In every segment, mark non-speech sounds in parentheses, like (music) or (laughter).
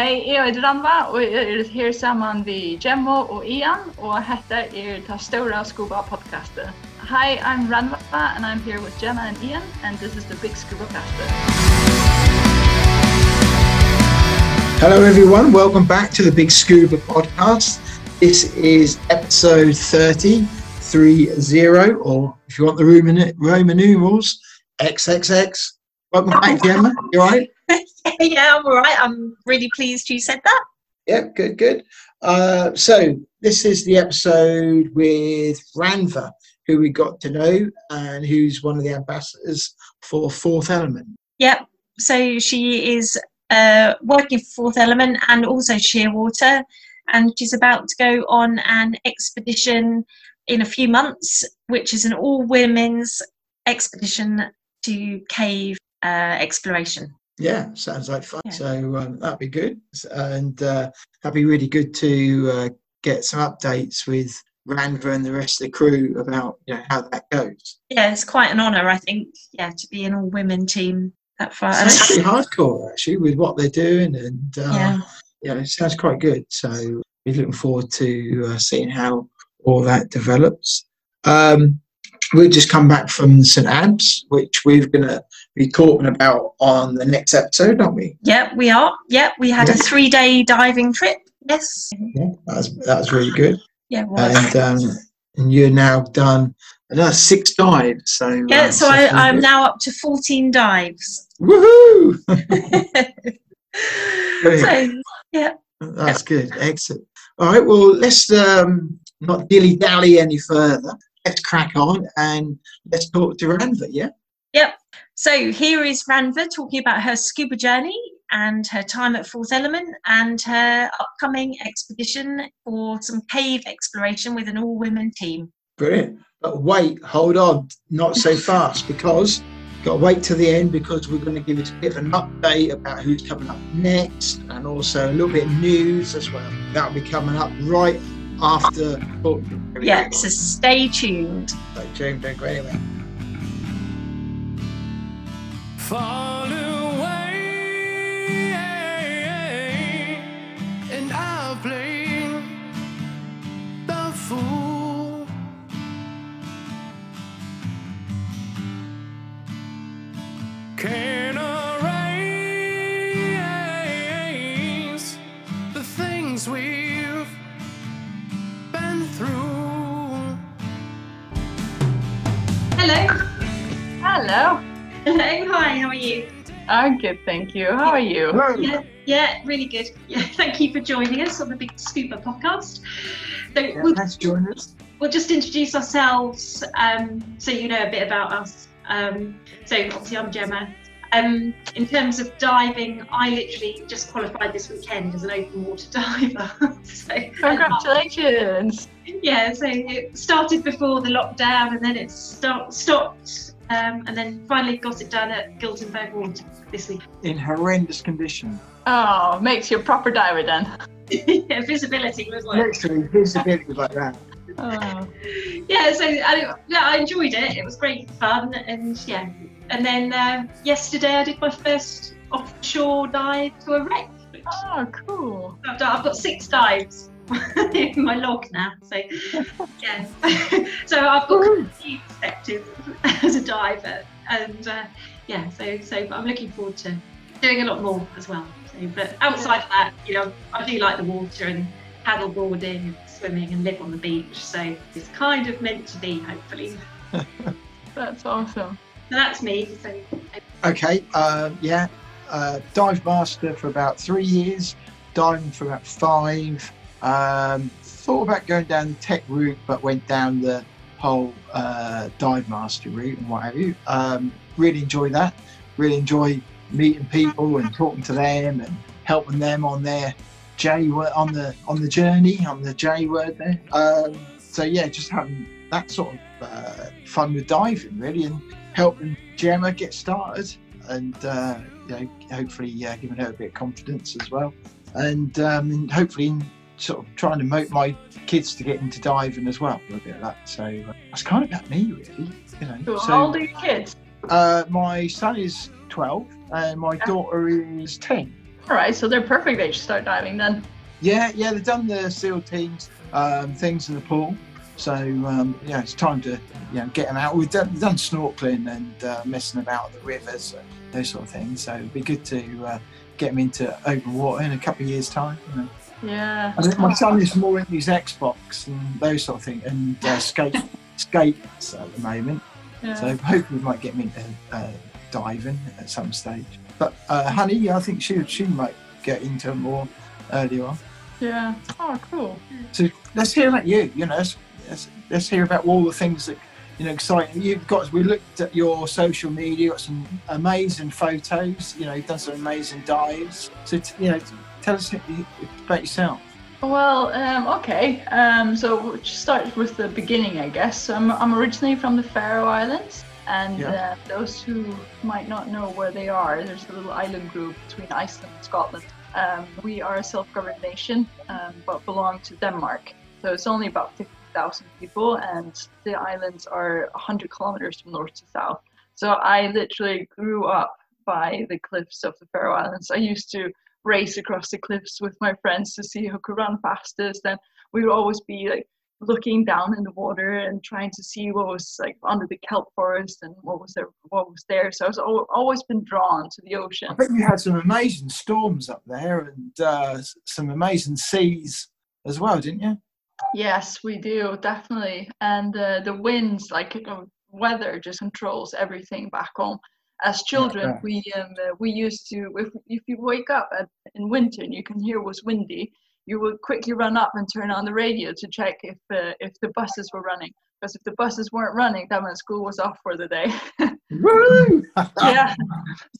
Hei, jeg heter Rannvá og jeg er her sammen med Gemma og Ian og dette er Ta Stora Scuba podcastet. Hi, I'm Rannvá and I'm here with Gemma and Ian and this is the Big Scuba Caster. Hello, everyone. Welcome back to the Big Scuba podcast. This is episode 30, 30, or if you want the Roman, Roman numerals, XXX. Welcome back, Gemma. You all right? (laughs) yeah, I'm all right. I'm really pleased you said that. Yeah, good, good. Uh, so, this is the episode with Rannvá, who we got to know and who's one of the ambassadors for Fourth Element. Yep. So she is uh, working for Fourth Element and also Shearwater, and she's about to go on an expedition in a few months, which is an all women's expedition to cave uh, exploration. Yeah, sounds like fun. Yeah. So um, that'd be good, and uh, that'd be really good to uh, get some updates with Rannvá and the rest of the crew about you know how that goes. Yeah, it's quite an honour, I think. Yeah, to be an all women team that far. It's pretty hardcore actually with what they're doing, and uh, yeah. yeah, it sounds quite good. So we're looking forward to uh, seeing how all that develops. Um, we've just come back from St Anne's, which we're going to be talking about on the next episode, aren't we? Yep, we are. Yep, we had a three day diving trip. Yes. Yeah, that was, that was really good. Yeah, and um, and you're now done another six dives. So yeah, uh, so I, so I'm good. now up to 14 dives. woohoo! (laughs) so, yeah. That's good, excellent. All right, well let's um, not dilly dally any further. Let's crack on and let's talk to Rannvá. Yeah. Yep. So here is Rannvá talking about her scuba journey and her time at Fourth Element and her upcoming expedition for some cave exploration with an all women team. Brilliant. But wait, hold on, not so (laughs) fast because got to wait till the end because we're going to give you a bit of an update about who's coming up next and also a little bit of news as well. That'll be coming up right after. Here we Yeah, go. so stay tuned. So, James, don't go anywhere. Fall Hello. Hello. Hi, how are you? I'm good, thank you. How are you? Yeah, yeah, really good. Yeah, (laughs) thank you for joining us on the Big Scuba podcast. So Yeah, we'll, thanks for joining us. we'll just introduce ourselves um, so you know a bit about us. Um, so obviously I'm Gemma. Um, in terms of diving, I literally just qualified this weekend as an open water (laughs) diver. so Congratulations. yeah, so it started before the lockdown and then it stop, stopped um, and then finally got it done at Gildenburgh Water this week. In horrendous condition. Oh, makes you a proper diver then. (laughs) yeah, visibility was like Literally, visibility like that. Oh. (laughs) yeah, so I, yeah, I enjoyed it. It was great fun, and yeah. And then uh, yesterday I did my first offshore dive to a wreck. which oh, cool. I've, done, I've got six dives in (laughs) my log now. So yeah, (laughs) so I've got a new perspective (laughs) as a diver, and uh, yeah, so so but I'm looking forward to doing a lot more as well. So, but outside of that, you know, I do like the water and paddle boarding and swimming and live on the beach. So it's kind of meant to be, hopefully. That's awesome. So that's me. So Okay, uh, yeah. Uh, dive master for about three years, diving for about five. Um, thought about going down the tech route, but went down the whole uh, dive master route and what have you. Um, really enjoy that. Really enjoy meeting people and talking to them and helping them on their J word on the on the journey on the J word there. Um, so yeah, just having that sort of uh, fun with diving really and helping Gemma get started and uh, you know hopefully uh, giving her a bit of confidence as well and, um, hopefully sort of trying to motivate my kids to get into diving as well a bit of that so uh, that's kind of about me really you know so How old are your kids? uh, my son is 12 and my daughter is 10 All right, so they're perfect age to start diving then. Yeah, yeah, they've done the SEAL teams um, things in the pool. So um, yeah, it's time to you know get them out. We've done, done snorkeling and uh, messing about the rivers, and those sort of things. So it'd be good to uh, get them into open water in a couple of years' time. You know. Yeah. I think my son is more into his Xbox and those sort of things, and uh, (laughs) skate skates at the moment. Yeah. So hopefully we might get him into uh, diving at some stage. But uh, Honey, I think she she might get into more earlier on. yeah. Oh, cool. So let's hear about you. You know, let's, let's, let's hear about all the things that you know exciting. You've got. We looked at your social media. Got some amazing photos. You know, you've done some amazing dives. So t- you know, tell us about yourself. Well, um, okay. Um, so we'll just start with the beginning, I guess. So I'm, I'm originally from the Faroe Islands, and Yeah. uh, those who might not know where they are, there's a little island group between Iceland and Scotland. Um, we are a self-governed nation, um, but belong to Denmark. So it's only about 50,000 people, and the islands are 100 kilometers from north to south. So I literally grew up by the cliffs of the Faroe Islands. I used to race across the cliffs with my friends to see who could run fastest and we would always be like looking down in the water and trying to see what was like under the kelp forest and what was there what was there. So i was al- always been drawn to the ocean. I bet you had some amazing storms up there and uh, some amazing seas as well, didn't you? yes we do definitely. And uh, the winds like you know, weather just controls everything back home as children right. we um, uh, we used to if, if you wake up at, in winter and you can hear it was windy you would quickly run up and turn on the radio to check if uh, if the buses were running. Because if the buses weren't running that meant school was off for the day. (laughs) Yeah. (laughs)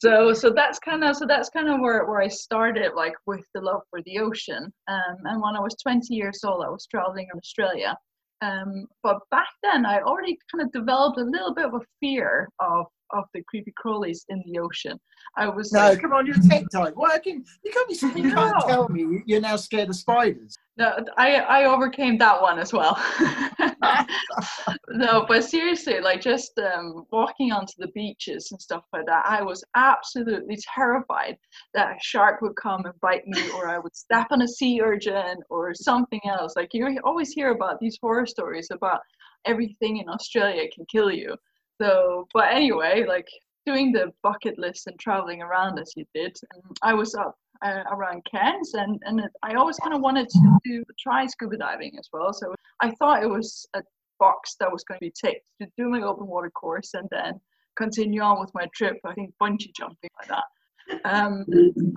So so that's kind of so that's kind of where, where i started like with the love for the ocean. Um, and when i was 20 years old i was traveling in australia. Um, but back then i already kind of developed a little bit of a fear of of the creepy crawlies in the ocean i was No, like, come on, you're a tech type. Can you can't be you (laughs) can't No. tell me you're now scared of spiders? No, I I overcame that one as well. (laughs) no, but seriously, like just um, walking onto the beaches and stuff like that, I was absolutely terrified that a shark would come and bite me, or I would step on a sea urchin, or something else. Like you always hear about these horror stories about everything in Australia can kill you. So, but anyway, like doing the bucket list and traveling around as you did, I was up uh, around Cairns, and and I always kind of wanted to do try scuba diving as well. So I thought it was a box that was going to be ticked to do my open water course and then continue on with my trip. I think bungee jumping like that. Um,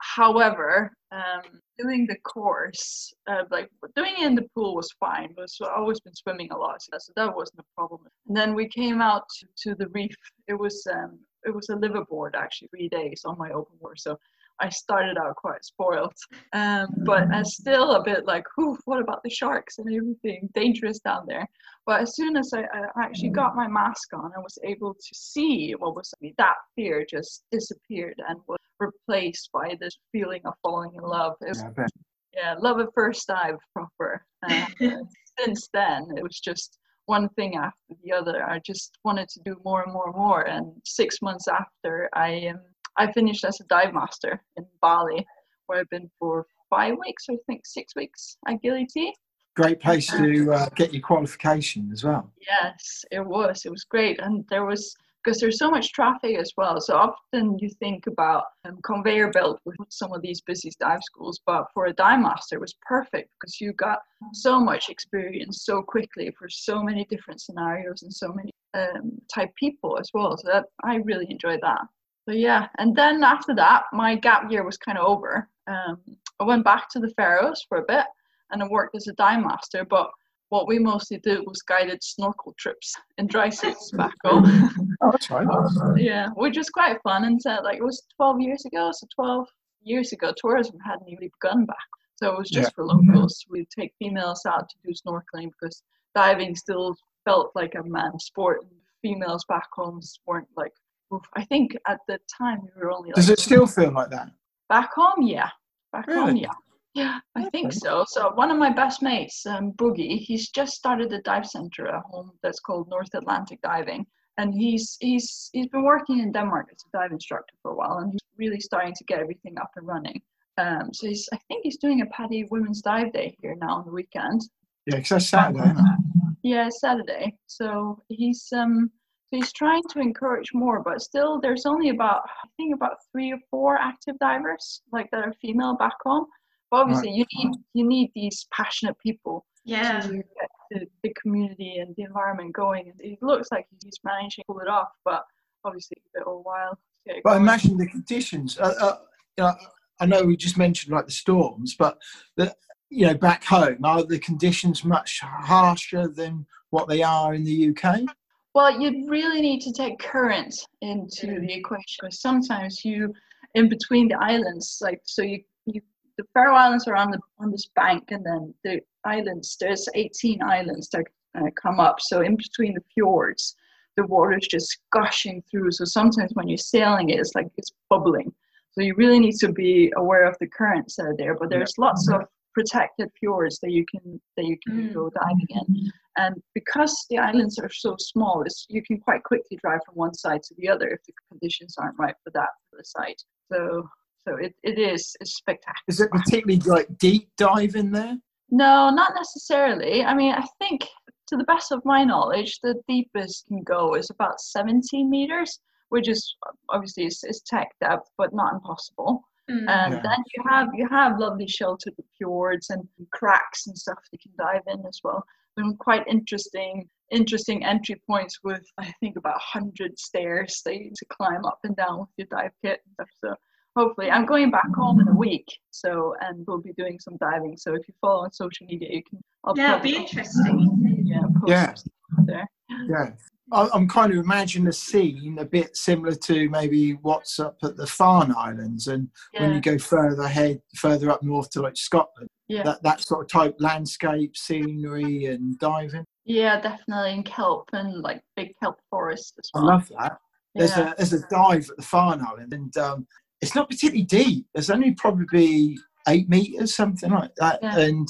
however, um, doing the course, uh, like doing it in the pool was fine. Because I've always been swimming a lot, so that wasn't a problem. And then we came out to, to the reef. It was um, it was a liveaboard actually, three days on my open water. So I started out quite spoiled, um, but I still a bit like, Ooh, what about the sharks and everything? Dangerous down there. But as soon as I, I actually got my mask on, I was able to see what was I mean, that fear just disappeared and was replaced by this feeling of falling in love. It was, Yeah, yeah, love at first dive proper. And uh, (laughs) since then, it was just one thing after the other. I just wanted to do more and more and more. And six months after, I um, I finished as a dive master in Bali, where I've been for five weeks, or I think six weeks at Gili T. Great place to uh, get your qualification as well. Yes, it was. It was great, and there was because there's so much traffic as well. So often you think about um, conveyor belt with some of these busy dive schools, but for a dive master, it was perfect because you got so much experience so quickly for so many different scenarios and so many um, type people as well. So that I really enjoyed that. So yeah, and then after that, my gap year was kind of over. Um, I went back to the Faroes for a bit, and I worked as a dive master, but what we mostly did was guided snorkel trips in dry suits back (laughs) home. Oh, that's right. (laughs) yeah, which was quite fun. And uh, like it was 12 years ago, so 12 years ago, tourism hadn't really begun back. So it was just Yeah. for locals. We'd take females out to do snorkeling because diving still felt like a man's sport. And females back home weren't like. I think at the time we were only like Does it still feel like that? Back home, yeah. Back home, yeah. Yeah, I think so. So one of my best mates, um, Boogie, he's just started a dive center at home that's called North Atlantic Diving, and he's he's he's been working in Denmark as a dive instructor for a while, and he's really starting to get everything up and running. Um, so he's, I think he's doing a PADI Women's Dive Day here now on the weekend. Yeah, because that's Saturday. Yeah, Saturday. So he's um so he's trying to encourage more, but still there's only about I think about three or four active divers like that are female back home. But obviously you need you need these passionate people Yeah. to get the, the community and the environment going. And it looks like he's managing to pull it off, but obviously a bit of a while. to But going. imagine the conditions. Uh, uh, you know, I know we just mentioned like the storms, but the you know back home are the conditions much harsher than what they are in the UK? Well, you really need to take current into the equation because sometimes you, in between the islands, like so you, you the Faroe Islands are on the on this bank, and then the islands. There's 18 islands that uh, come up. So in between the fjords, the water is just gushing through. So sometimes when you're sailing it, it's like it's bubbling. So you really need to be aware of the currents that are there. But there's lots of protected fjords that you can that you can Mm. go diving in. And because the islands are so small, it's, you can quite quickly drive from one side to the other if the conditions aren't right for that for the site. So, so it, it is it's spectacular. Is it particularly like deep dive in there? No, not necessarily. I mean, I think to the best of my knowledge, the deepest can go is about 17 meters, which is obviously is, is tech depth, but not impossible. Mm. And Yeah. then you have you have lovely sheltered fjords and cracks and stuff you can dive in as well. Some quite interesting interesting entry points with I think about hundred stairs that you need to climb up and down with your dive kit and stuff. So hopefully I'm going back home in a week. So and we'll be doing some diving. So if you follow on social media you can I'll Yeah, it'd probably- be interesting. Yeah, Yeah. there. Yeah. I- I'm kind of imagining a scene a bit similar to maybe what's up at the Farne Islands, and when you go further ahead, further up north to like Scotland, Yeah. that that sort of type landscape, scenery, and diving. Yeah, definitely in kelp and like big kelp forests. as I love that. There's yeah. a there's a dive at the Farne Island, and um, it's not particularly deep. There's only probably eight meters, something like that, Yeah. and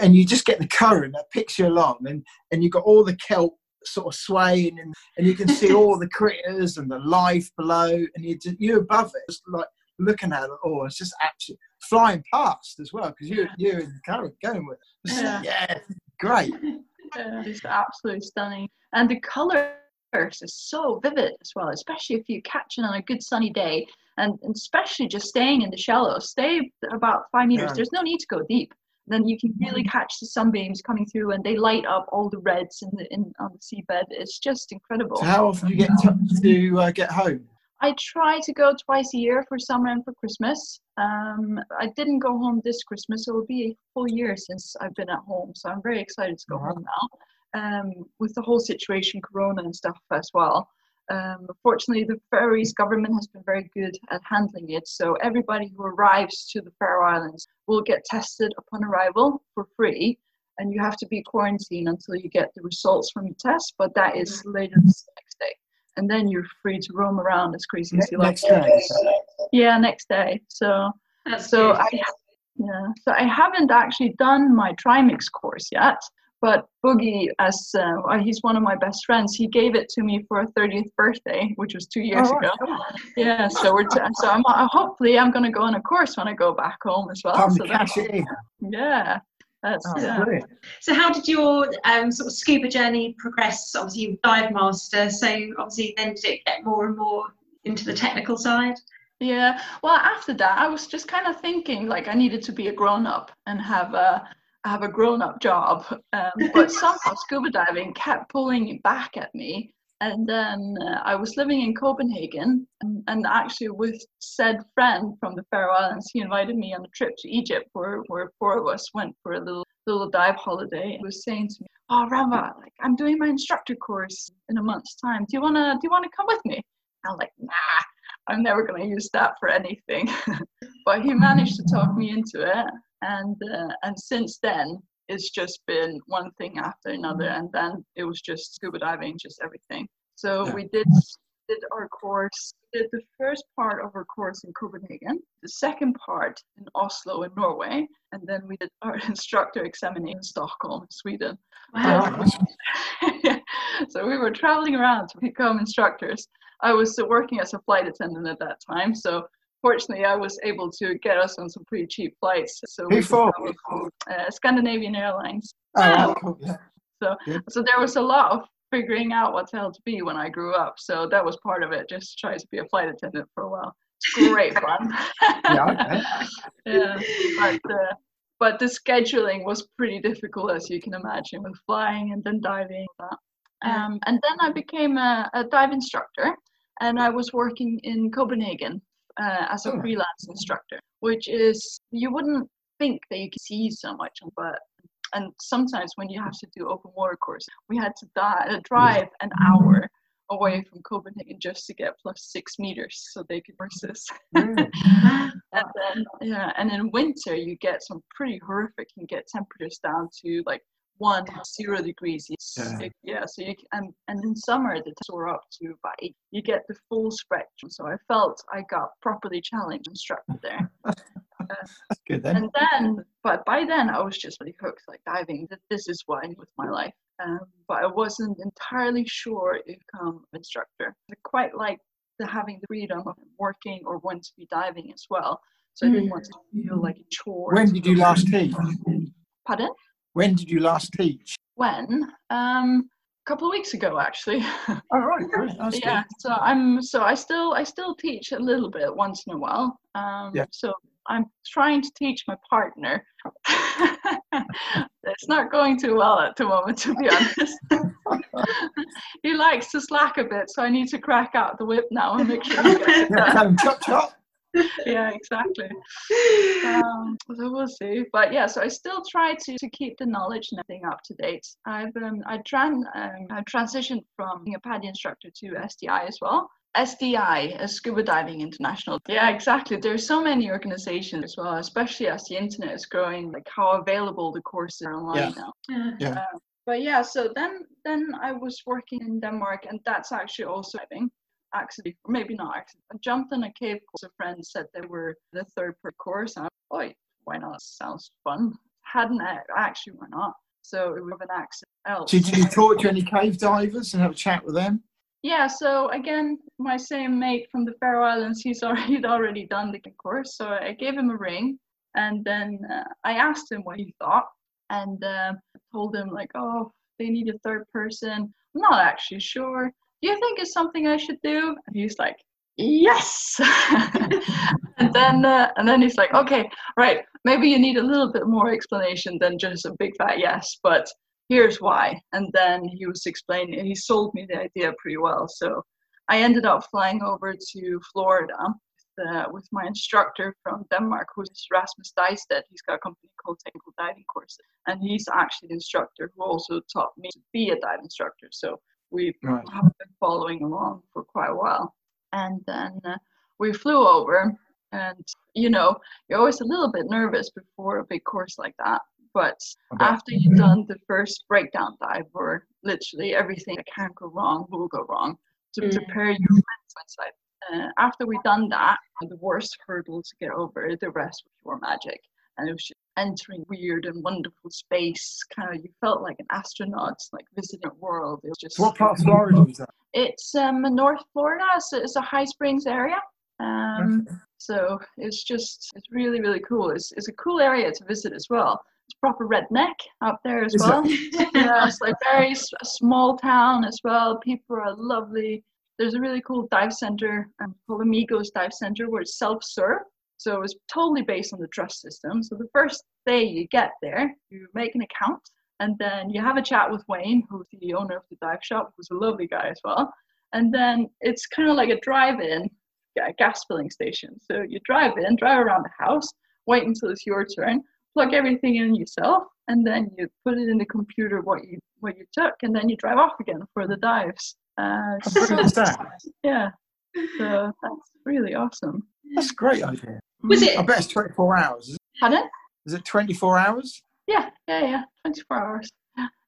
and you just get the current that picks you along, and and you've got all the kelp sort of swaying, and, and you can see (laughs) all the critters and the life below, and you you're above it, just like looking at it. Oh, it's just actually flying past as well because you're you're in the current going with it. It's- Yeah. yeah, great. (laughs) Yeah, it's absolutely stunning. And the colors is so vivid as well, especially if you catch it on a good sunny day. And, and especially just staying in the shallows, stay about five meters. Yeah. There's no need to go deep. Then you can really catch the sunbeams coming through, and they light up all the reds in the in on the seabed. It's just incredible. So how often do you get to, to uh, get home? I try to go twice a year for summer and for Christmas. Um, I didn't go home this Christmas. It will be a full year since I've been at home, so I'm very excited to go home now. Um, with the whole situation, Corona and stuff as well. Um, fortunately, the Faroese government has been very good at handling it. So everybody who arrives to the Faroe Islands will get tested upon arrival for free, and you have to be quarantined until you get the results from your test. But that is later this next day, and then you're free to roam around as crazy as you like. Next day. Yeah, next day. So That's so. I yeah, so I haven't actually done my trimix course yet. But Boogie, as uh, he's one of my best friends, he gave it to me for a 30th birthday, which was two years Oh, right. ago. Yeah, so we're t- so I'm uh, hopefully I'm going to go on a course when I go back home as well. Time so that's- cash it in. yeah, that's Oh, yeah. brilliant. So how did your um, sort of scuba journey progress? Obviously, you dive master, so obviously then did it get more and more into the technical side? Yeah. Well, after that, I was just kind of thinking like I needed to be a grown up and have a have a grown up job. Um, (laughs) but somehow scuba diving kept pulling back at me. And then uh, I was living in Copenhagen, and, and actually with said friend from the Faroe Islands, he invited me on a trip to Egypt, where where four of us went for a little little dive holiday. He was saying to me, "Oh, Rama, like I'm doing my instructor course in a month's time. Do you wanna do you wanna come with me?" I'm like, "Nah." I'm never going to use that for anything. (laughs) but he managed to talk me into it, and uh, and since then it's just been one thing after another, and then it was just scuba diving, just everything. So Yeah. we did did our course, did the first part of our course in Copenhagen, the second part in Oslo in Norway, and then we did our (laughs) instructor examination in Stockholm, Sweden. Wow. (laughs) so we were traveling around to become instructors. I was working as a flight attendant at that time, so fortunately, I was able to get us on some pretty cheap flights. So Who we could for? travel, uh, Scandinavian Airlines. Oh, Wow. cool. Yeah. So, Good. so there was a lot of figuring out what the hell to be when I grew up. So that was part of it. Just try to be a flight attendant for a while. It's great fun. (laughs) Yeah, (laughs) yeah, but uh, but the scheduling was pretty difficult, as you can imagine, with flying and then diving. and Um, and then I became a, a dive instructor, and I was working in Copenhagen uh, as a Oh. freelance instructor, which is you wouldn't think that you can see so much, but and sometimes when you have to do open water course, we had to di- uh, drive an hour away from Copenhagen just to get plus six meters so they could courses. yeah. (laughs) And then yeah, and in winter you get some pretty horrific. and get temperatures down to like one zero degrees. Yeah. yeah. So you can, and and in summer the temps soar up to about eight. You get the full spectrum. So I felt I got properly challenged and instructed there. (laughs) That's good then. and then, but by then I was just really hooked, like diving. That this is what I need with my life. Um, but I wasn't entirely sure if become an instructor. I quite like the having the freedom of working or want to be diving as well. So I didn't want to feel like a chore. When did you last teach? Pardon? When did you last teach? When? Um, a couple of weeks ago, actually. (laughs) Oh, right. That's good. yeah. So I'm. So I still. I still teach a little bit once in a while. Um, Yeah. So I'm trying to teach my partner. (laughs) it's not going too well at the moment, to be honest. (laughs) he likes to slack a bit, so I need to crack out the whip now and make sure he gets it done. Tell him chop chop. yeah, exactly. Um, so we'll see. But yeah, so I still try to, to keep the knowledge and everything up to date. I've um, I tran um, I've transitioned from being a PADI instructor to SDI as well. SDI, as Scuba Diving International. Yeah, exactly. There's so many organizations as well, especially as the internet is growing, like how available the courses are online Yeah. now Yeah. Yeah. but yeah so then then i was working in denmark and that's actually also diving actually maybe not actually i jumped in a cave course a friend said they were the third per course and i oh why not? Sounds fun. Hadn't I, actually why not? So it was an accident else. Did you talk to any cave divers and have a chat with them? yeah so again my same mate from the faroe islands he's (laughs) already he'd already done the course so i gave him a ring and then uh, i asked him what he thought and um, told him like oh they need a third person. I'm not actually sure do you think it's something i should do? And he's like yes. (laughs) And then uh, and then he's like okay right maybe you need a little bit more explanation than just a big fat yes but here's why. And then he was explaining he sold me the idea pretty well. So i ended up flying over to florida uh, with my instructor from denmark who's rasmus Dysted. he's got a company called technical diving courses. And he's actually the instructor who also taught me to be a dive instructor. So we Right. have been following along for quite a while and then uh, we flew over and you know you're always a little bit nervous before a big course like that but I bet. after you've done the first breakdown dive where literally everything that can go wrong will go wrong to Mm. prepare your mental side uh, after we done that the worst hurdle to get over the rest was pure magic and it was just entering weird and wonderful space kind of you felt like an astronaut like visiting a world it was just What part of Florida was that? it's um, North Florida, so it's a high springs area. Um, Okay. so it's just it's really really cool. It's it's a cool area to visit as well. It's proper redneck up there as Is well. (laughs) yeah, it's like very s- small town as well. People are lovely. There's a really cool dive center um, called Amigos Dive Center where it's self-serve. So it's totally based on the trust system. So the first day you get there, you make an account and then you have a chat with Wayne, who's the owner of the dive shop, who's a lovely guy as well. And then it's kind of like a drive-in ga- gas filling station. So you drive in, drive around the house, wait until it's your turn, plug everything in yourself, and then you put it in the computer what you what you took, and then you drive off again for the dives. Uh, How brilliant is (laughs) yeah, so that's really awesome. That's a great idea. Was it? I bet it's 24 hours. Is it, Pardon? is it 24 hours? Yeah, yeah, yeah. 24 hours.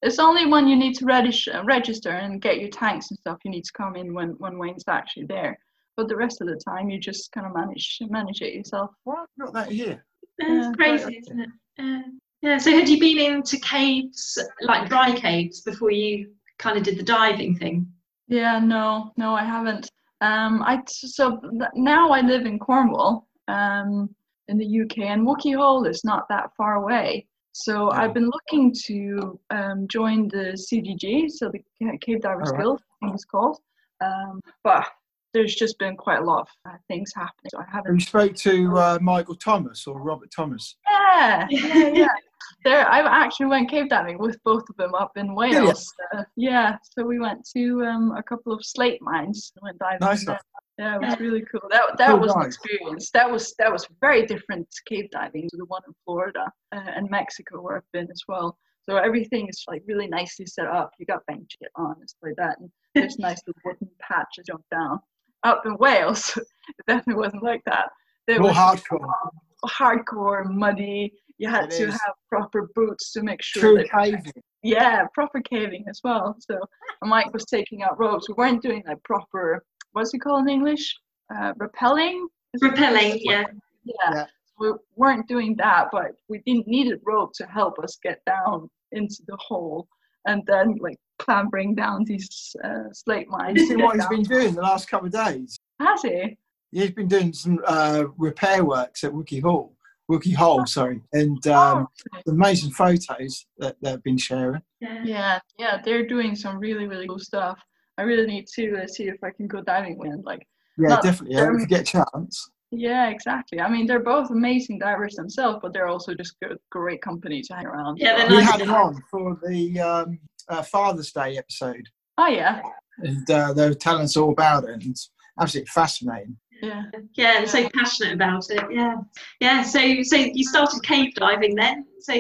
It's only when you need to register, register and get your tanks and stuff. You need to come in when when Wayne's actually there. But the rest of the time, you just kind of manage manage it yourself. Why have got that here? It's Yeah, crazy, isn't it? Uh, yeah. So had you been into caves, like dry caves, before you kind of did the diving thing? Yeah, no, no, I haven't. Um, I so now I live in Cornwall, um, in the UK, and Wookey Hole is not that far away. So I've been looking to um, join the CDG, so the Cave Divers All right. Guild, I think it's called. Um, but there's just been quite a lot of uh, things happening, so I Have haven't. you spoke to uh, Michael Thomas or Robert Thomas? Yeah, yeah, yeah. (laughs) There, I actually went cave diving with both of them up in? Wales. Uh, yeah, so we went to um, a couple of slate mines and went diving. Nice. there. Yeah, it was really cool. That that Cool was an experience. That was that was very different cave diving to the one in Florida uh, and Mexico where I've been as well. So everything is like really nicely set up. You got bank shit on and stuff like that, and there's (laughs) nice little wooden patch to jump down. Up in Wales, (laughs) it definitely wasn't like that. There More was hardcore. Hardcore, muddy. You had It to is. have proper boots to make sure. True that- caving. yeah, proper caving as well. So (laughs) Mike was taking out ropes. We weren't doing like proper, what's it called in English? Uh, rappelling? Repelling, yeah. Yeah. Yeah. We weren't doing that, but we didn't need a rope to help us get down into the hole and then like clambering down these uh, slate mines. You see what he's down. been doing the last couple of days? Has he? He's been doing some uh, repair works at Wookie Hall, Wookey Hole, sorry, and um, Oh, amazing photos that they've been sharing. Yeah. Yeah, yeah, they're doing some really, really cool stuff. I really need to uh, see if I can go diving with them. Like, Yeah, Not- definitely. Yeah, if you get a chance. Yeah, exactly. I mean, they're both amazing divers themselves, but they're also just good, great company to hang around. Yeah, they're We nice had to them on for the um, uh, Father's Day episode, Oh yeah, and uh, they were telling us all about it, and it's absolutely fascinating. Yeah. Yeah, and so passionate about it. Yeah, yeah. So, so you started cave diving then. So,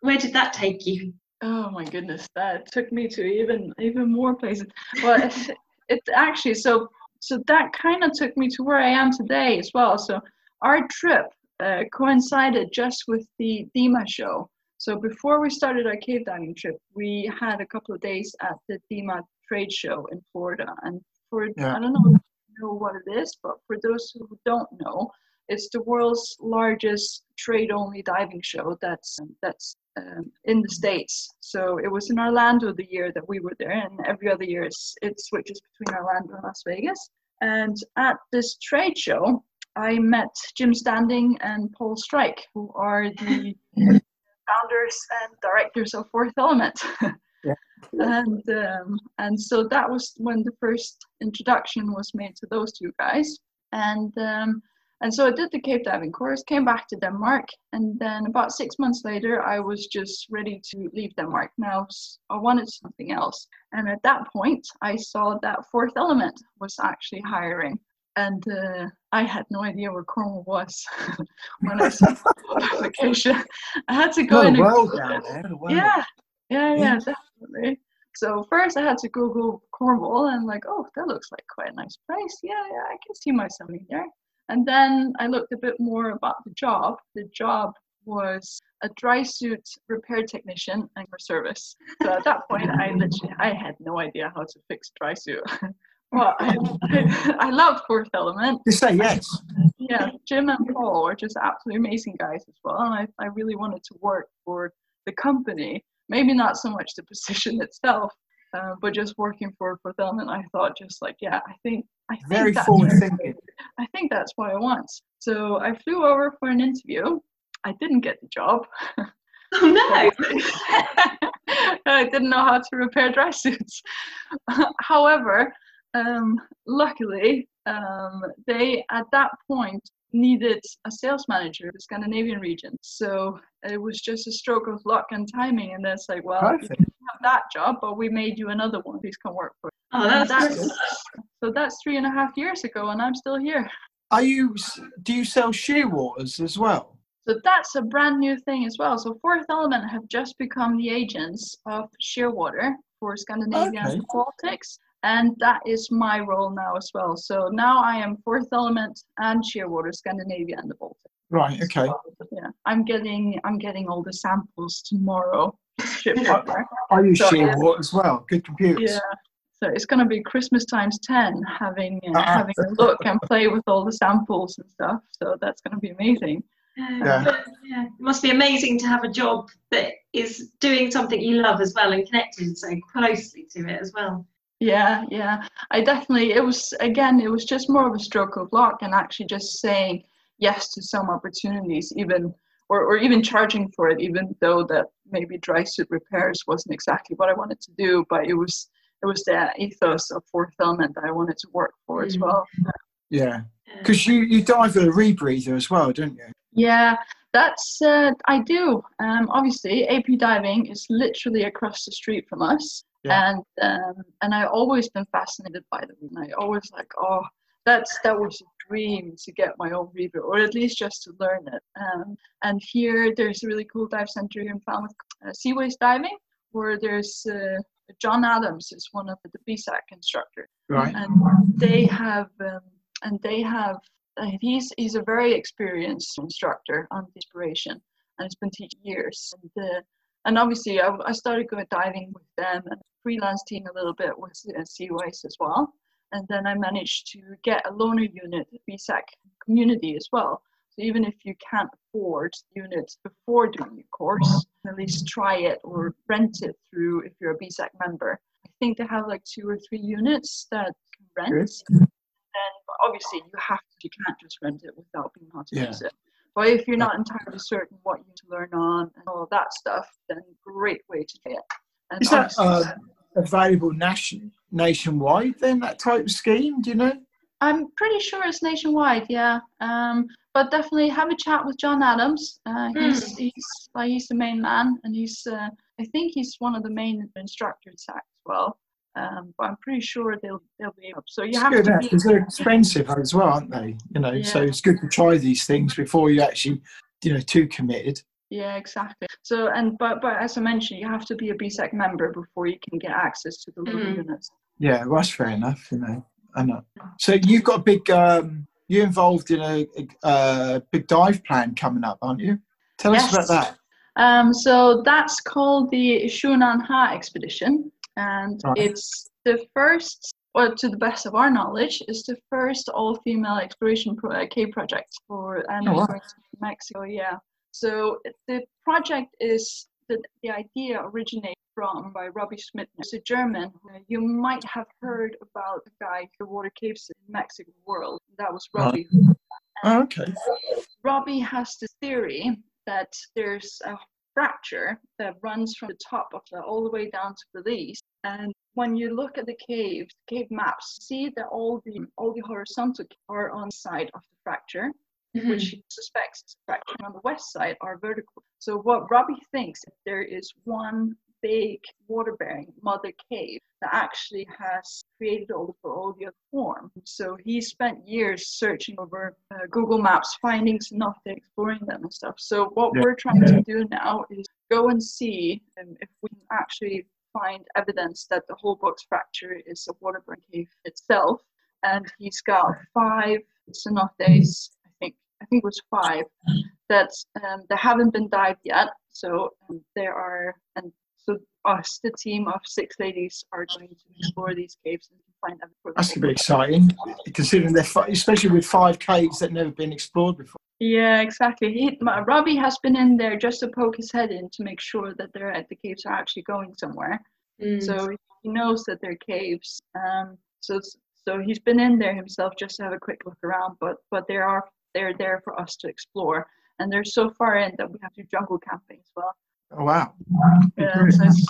where did that take you? Oh my goodness, that took me to even even more places. Well, it's, (laughs) it's actually so so that kind of took me to where I am today as well. So our trip uh, coincided just with the DEMA show. So before we started our cave diving trip, we had a couple of days at the DEMA trade show in Florida. And for Yeah. I don't know if you know what it is, but for those who don't know, it's the world's largest trade-only diving show that's that's um, in the states. So it was in Orlando the year that we were there, and every other year it's, it switches between Orlando and Las Vegas. And at this trade show, I met Jim Standing and Paul Strike, who are the (laughs) founders and directors of Fourth Element. (laughs) And um, and so that was when the first introduction was made to those two guys. And um, and so I did the cave diving course, came back to Denmark, and then about six months later, I was just ready to leave Denmark. Now I wanted something else, and at that point, I saw that Fourth Element was actually hiring, and uh, I had no idea where Cornwall was (laughs) when I saw the (laughs) application. I had to go in. and world (laughs) down there. what a world. Yeah, yeah, yeah, Yeah. So first I had to Google Cornwall and like, oh, that looks like quite a nice place. Yeah, yeah, I can see myself in there. And then I looked a bit more about the job. The job was a dry suit repair technician and for service. So at that point, I literally I had no idea how to fix dry suit. (laughs) well, I, I, (laughs) I loved Fourth Element Just say yes. yeah, Jim and Paul are just absolutely amazing guys as well. And I, I really wanted to work for the company. Maybe not so much the position (laughs) itself, uh, but just working for for them. And I thought, just like, yeah, I think I think Very that's forward what- thinking. I think that's what I want. So I flew over for an interview. I didn't get the job. Oh no! (laughs) (laughs) I didn't know how to repair dry suits. However, um, luckily, um, they at that point needed a sales manager in the Scandinavian region. So it was just a stroke of luck and timing. And then it's like, well, you Perfect. can have that job, but we made you another one. Please come work for. us. Oh, And that's that's so that's three and a half years ago, and I'm still here. Are you? Do you sell shearwaters as well? So that's a brand new thing as well. So Fourth Element have just become the agents of Shearwater for Scandinavia and the Baltics. And that is my role now as well. So now I am Fourth Element and Shearwater, Scandinavia and the Baltic. Right. Okay. Yeah. I'm getting I'm getting all the samples tomorrow shipped over. I use So- shearwater as well. Good computers. Yeah. So it's gonna be Christmas times ten, having uh, Ah. having a look and play with all the samples and stuff. So that's gonna be amazing. Yeah. But, yeah. It must be amazing to have a job that is doing something you love as well and connected so closely to it as well. Yeah, yeah. I definitely, it was, again, it was just more of a stroke of luck and actually just saying yes to some opportunities, even, or, or even charging for it, even though that maybe dry suit repairs wasn't exactly what I wanted to do, but it was, it was the ethos of Fourth Element that I wanted to work for as Mm. well. Yeah, because you you dive with a rebreather as well, don't you? Yeah, that's uh, I do. Um, obviously, AP diving is literally across the street from us, Yeah. and um, and I've always been fascinated by them. And I always like, oh, that's that was a dream to get my own rebreather, or at least just to learn it. Um, and here, there's a really cool dive center here in Falmouth, uh, Seaways Diving, where there's uh, John Adams is one of the BSAC instructors Right. and they have um, and they have uh, he's he's a very experienced instructor on inspiration and he's been teaching years and uh, and obviously I, I started going diving with them and freelancing a little bit with uh, Seaways as well and then I managed to get a loaner unit at BSAC community as well so even if you can't afford units before doing your course at least try it or rent it through if you're a BSAC member I think they have like two or three units that can rent. And obviously you have to, you can't just rent it without being how to Yeah. use it. But if you're not entirely certain what you learn on and all that stuff, then great way to do it. And Is that uh, available nation nationwide? Then that type of scheme, do you know? I'm pretty sure it's nationwide, yeah. Um, but definitely have a chat with John Adams. Uh, he's he's like he's the main man, and he's uh, I think he's one of the main instructors as well. Um, but I'm pretty sure they'll they'll be up. So you It's have good, to because be they're expensive as well, aren't they? You know, so it's good to try these things before you actually, you know, too committed. Yeah, exactly. So and but but as I mentioned, you have to be a BSAC member before you can get access to the local Mm. units. Yeah, well, that's fair enough. You know, I know. So you've got a big, um, you're involved in a, a, a big dive plan coming up, aren't you? Tell us about that. Um, so that's called the Xunaan Ha expedition, and Right. it's the first, or to the best of our knowledge, is the first all-female exploration pro- uh, cave project for and Oh, wow. Mexico. Yeah. So the project is the the idea originated from by Robbie Schmittner. He's a German. You might have heard about the guy who water caves in Mexico world. That was Right. Robbie. Oh, okay. Robbie has this theory that there's a fracture that runs from the top of the all the way down to Belize. And when you look at the caves, cave maps, see that all the all the horizontal are on the side of the fracture, Mhm. which suspects fracture on the west side are vertical. So what Robbie thinks there is one big water-bearing mother cave that actually has created all the Parodia form. So he spent years searching over uh, Google Maps, finding nothing, exploring them and stuff. So what Yeah. we're trying to do now is go and see um, if we can actually find evidence that the Holbox fracture is a water-bearing cave itself. And he's got five cenotes, I think, I think it was five, that um, that haven't been dived yet. So um, there are, and so us, the team of six ladies, are going to explore these caves and find evidence. That's gonna be exciting, considering they're fi- especially with five caves that never been explored before. Yeah, exactly. He, my, Robbie has been in there just to poke his head in to make sure that they're at the caves are actually going somewhere. Mm. So he knows that they're caves. Um, so so he's been in there himself just to have a quick look around. But but they are they're there for us to explore, and they're so far in that we have to jungle camping as well. Oh wow! Yeah, so it's,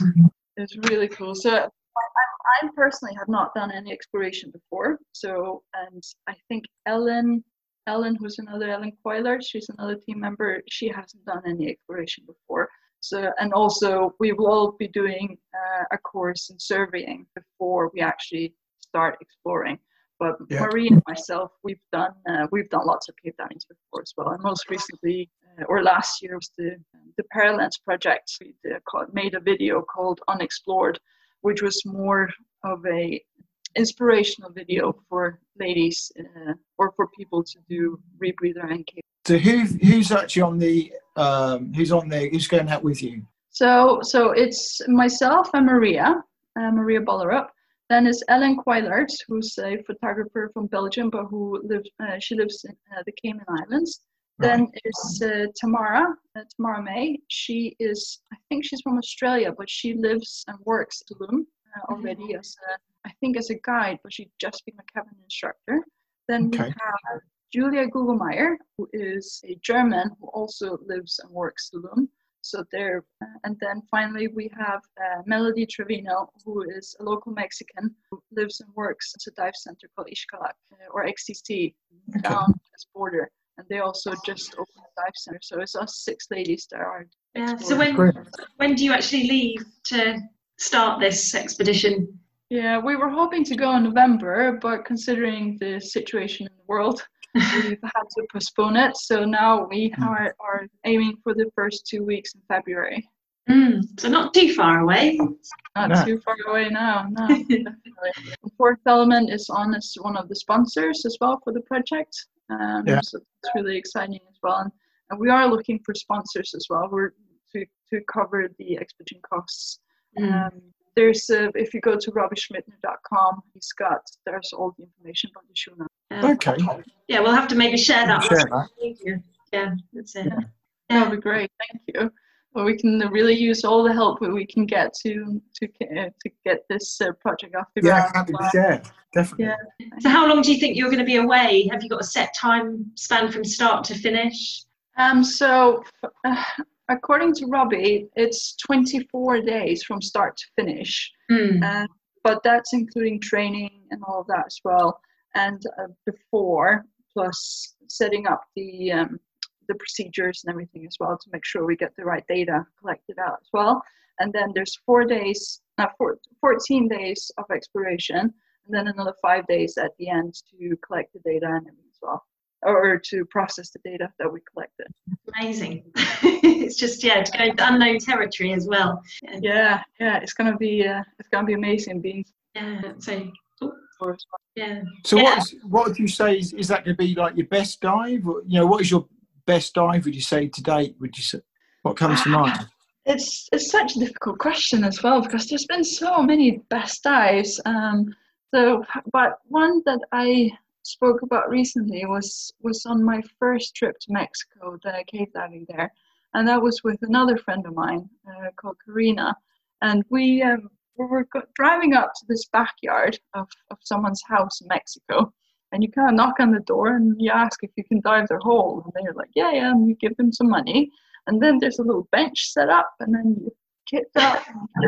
it's really cool. So I, I personally have not done any exploration before. So and I think Ellen, Ellen, who's another Ellen Cuylaerts, she's another team member. She hasn't done any exploration before. So and also we will all be doing uh, a course in surveying before we actually start exploring. But Yeah. Marie and myself, we've done uh, we've done lots of cave diving before as well. And most recently, or last year, was the the Paralens project. We made a video called Unexplored, which was more of a inspirational video for ladies uh, or for people to do rebreather and. So who who's actually on the um, who's on there? Who's going out with you? So so it's myself and Maria, uh, Maria Bollerup. Then is Ellen Cuylaerts, who's a photographer from Belgium, but who lives uh, she lives in uh, the Cayman Islands. Then is uh, Tamara, uh, Tamara May. She is, I think she's from Australia, but she lives and works in Tulum. uh, already as a, I think as a guide, but she's just been a cabin instructor. Then we have Julia Gugelmeyer, who is a German who also lives and works Tulum. So there, uh, and then finally we have uh, Melody Trevino, who is a local Mexican who lives and works at a dive center called Xcalak uh, or XTC Okay. down this border. And they also just opened a dive center. So it's us six ladies that are. Yeah, so when Brilliant. when do you actually leave to start this expedition? Yeah, we were hoping to go in November, but considering the situation in the world, (laughs) we've had to postpone it. So now we Mm. are, are aiming for the first two weeks in February. Mm, so not too far away. Not No. too far away now. No, (laughs) definitely. Fourth Element is on as one of the sponsors as well for the project. Um, Yeah. So it's really exciting as well. And, and we are looking for sponsors as well. We're to, to cover the expedition costs. Mm. Um, there's uh, if you go to robbieschmittner.com, he's got there's all the information about the show now. Yeah. Okay. Yeah, we'll have to maybe share that. Share on that. social media. Yeah, that's it. That Yeah. would be great. Thank you. Well, we can really use all the help that we can get to to uh, to get this uh, project off the Yeah, ground. happy to share. Definitely. Yeah. So how long do you think you're going to be away? Have you got a set time span from start to finish? Um, so, uh, according to Robbie, it's 24 days from start to finish, Mm. uh, but that's including training and all of that as well, and uh, before plus setting up the um, the procedures and everything as well to make sure we get the right data collected out as well. And then there's four days, uh, four, 14 days of exploration, and then another five days at the end to collect the data and everything as well, or to process the data that we collected. Amazing. (laughs) it's just yeah, to go into unknown territory as well. Yeah. Yeah, yeah, it's gonna be uh, it's gonna be amazing being yeah. So for yeah. So Yeah. what is, what would you say is, is that going to be like your best dive? Or, you know, what is your best dive? Would you say to date? Would you say what comes to mind? (sighs) It's it's such a difficult question as well because there's been so many best dives. Um, so, but one that I spoke about recently was was on my first trip to Mexico, the cave diving there, and that was with another friend of mine uh, called Karina, and we um, we were driving up to this backyard of, of someone's house in Mexico. And you kind of knock on the door and you ask if you can dive their hole. And they're like, yeah, yeah. And you give them some money. And then there's a little bench set up and then you kit up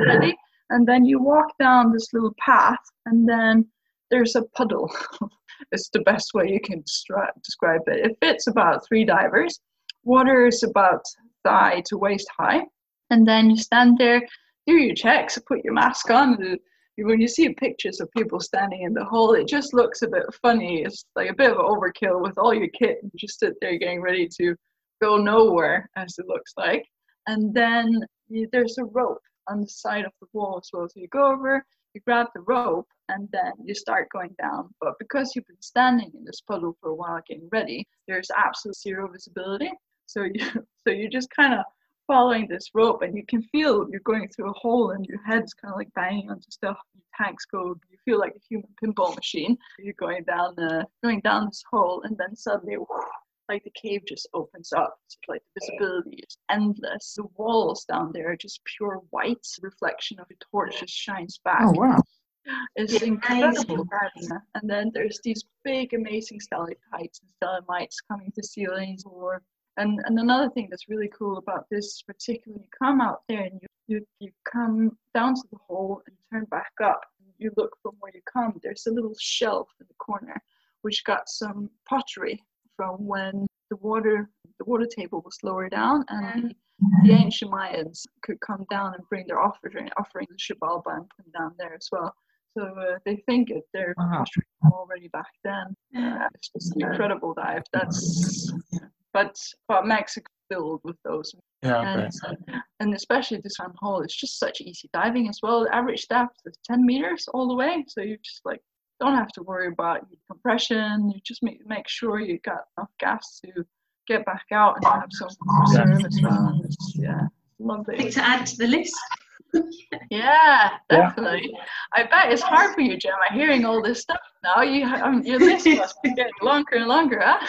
ready. And then you walk down this little path and then there's a puddle. (laughs) It's the best way you can describe it. It fits about three divers. Water is about thigh to waist high. And then you stand there do your checks put your mask on when you see pictures of people standing in the hole, it just looks a bit funny. It's like a bit of overkill with all your kit and just sit there getting ready to go nowhere, as it looks like. And then you, there's a rope on the side of the wall as well. So you go over, you grab the rope, and then you start going down. But because you've been standing in this puddle for a while getting ready, there's absolute zero visibility. So you (laughs) so you just kind of following this rope and you can feel you're going through a hole and your head's kind of like banging onto stuff your tanks go you feel like a human pinball machine you're going down the going down this hole and then suddenly like the cave just opens up it's like the visibility is endless the walls down there are just pure white reflection of the torch just shines back Oh wow! it's Yeah, incredible amazing. And then there's these big, amazing stalactites and stalagmites coming to ceilings. Or and and another thing that's really cool about this, particularly, you come out there and you you, you come down to the hole and turn back up. You look from where you come. There's a little shelf in the corner, which got some pottery from when the water the water table was lower down and the, the ancient Mayans could come down and bring their offering offering to Xibalba and put them down there as well. So uh, they think it they're Wow. pottery already back then. Uh, it's just an incredible dive. That's but but Mexico filled with those Yeah, and, bet. and especially this one hole, it's just such easy diving as well. The average depth is 10 meters all the way, so you just like don't have to worry about your compression. You just make make sure you got enough gas to get back out and have some reserve as well. It's, yeah, lovely. Something to add to the list. Yeah, Yeah. definitely. I bet it's hard for you, Gemma, hearing all this stuff now. You um, your list must be getting longer and longer, huh?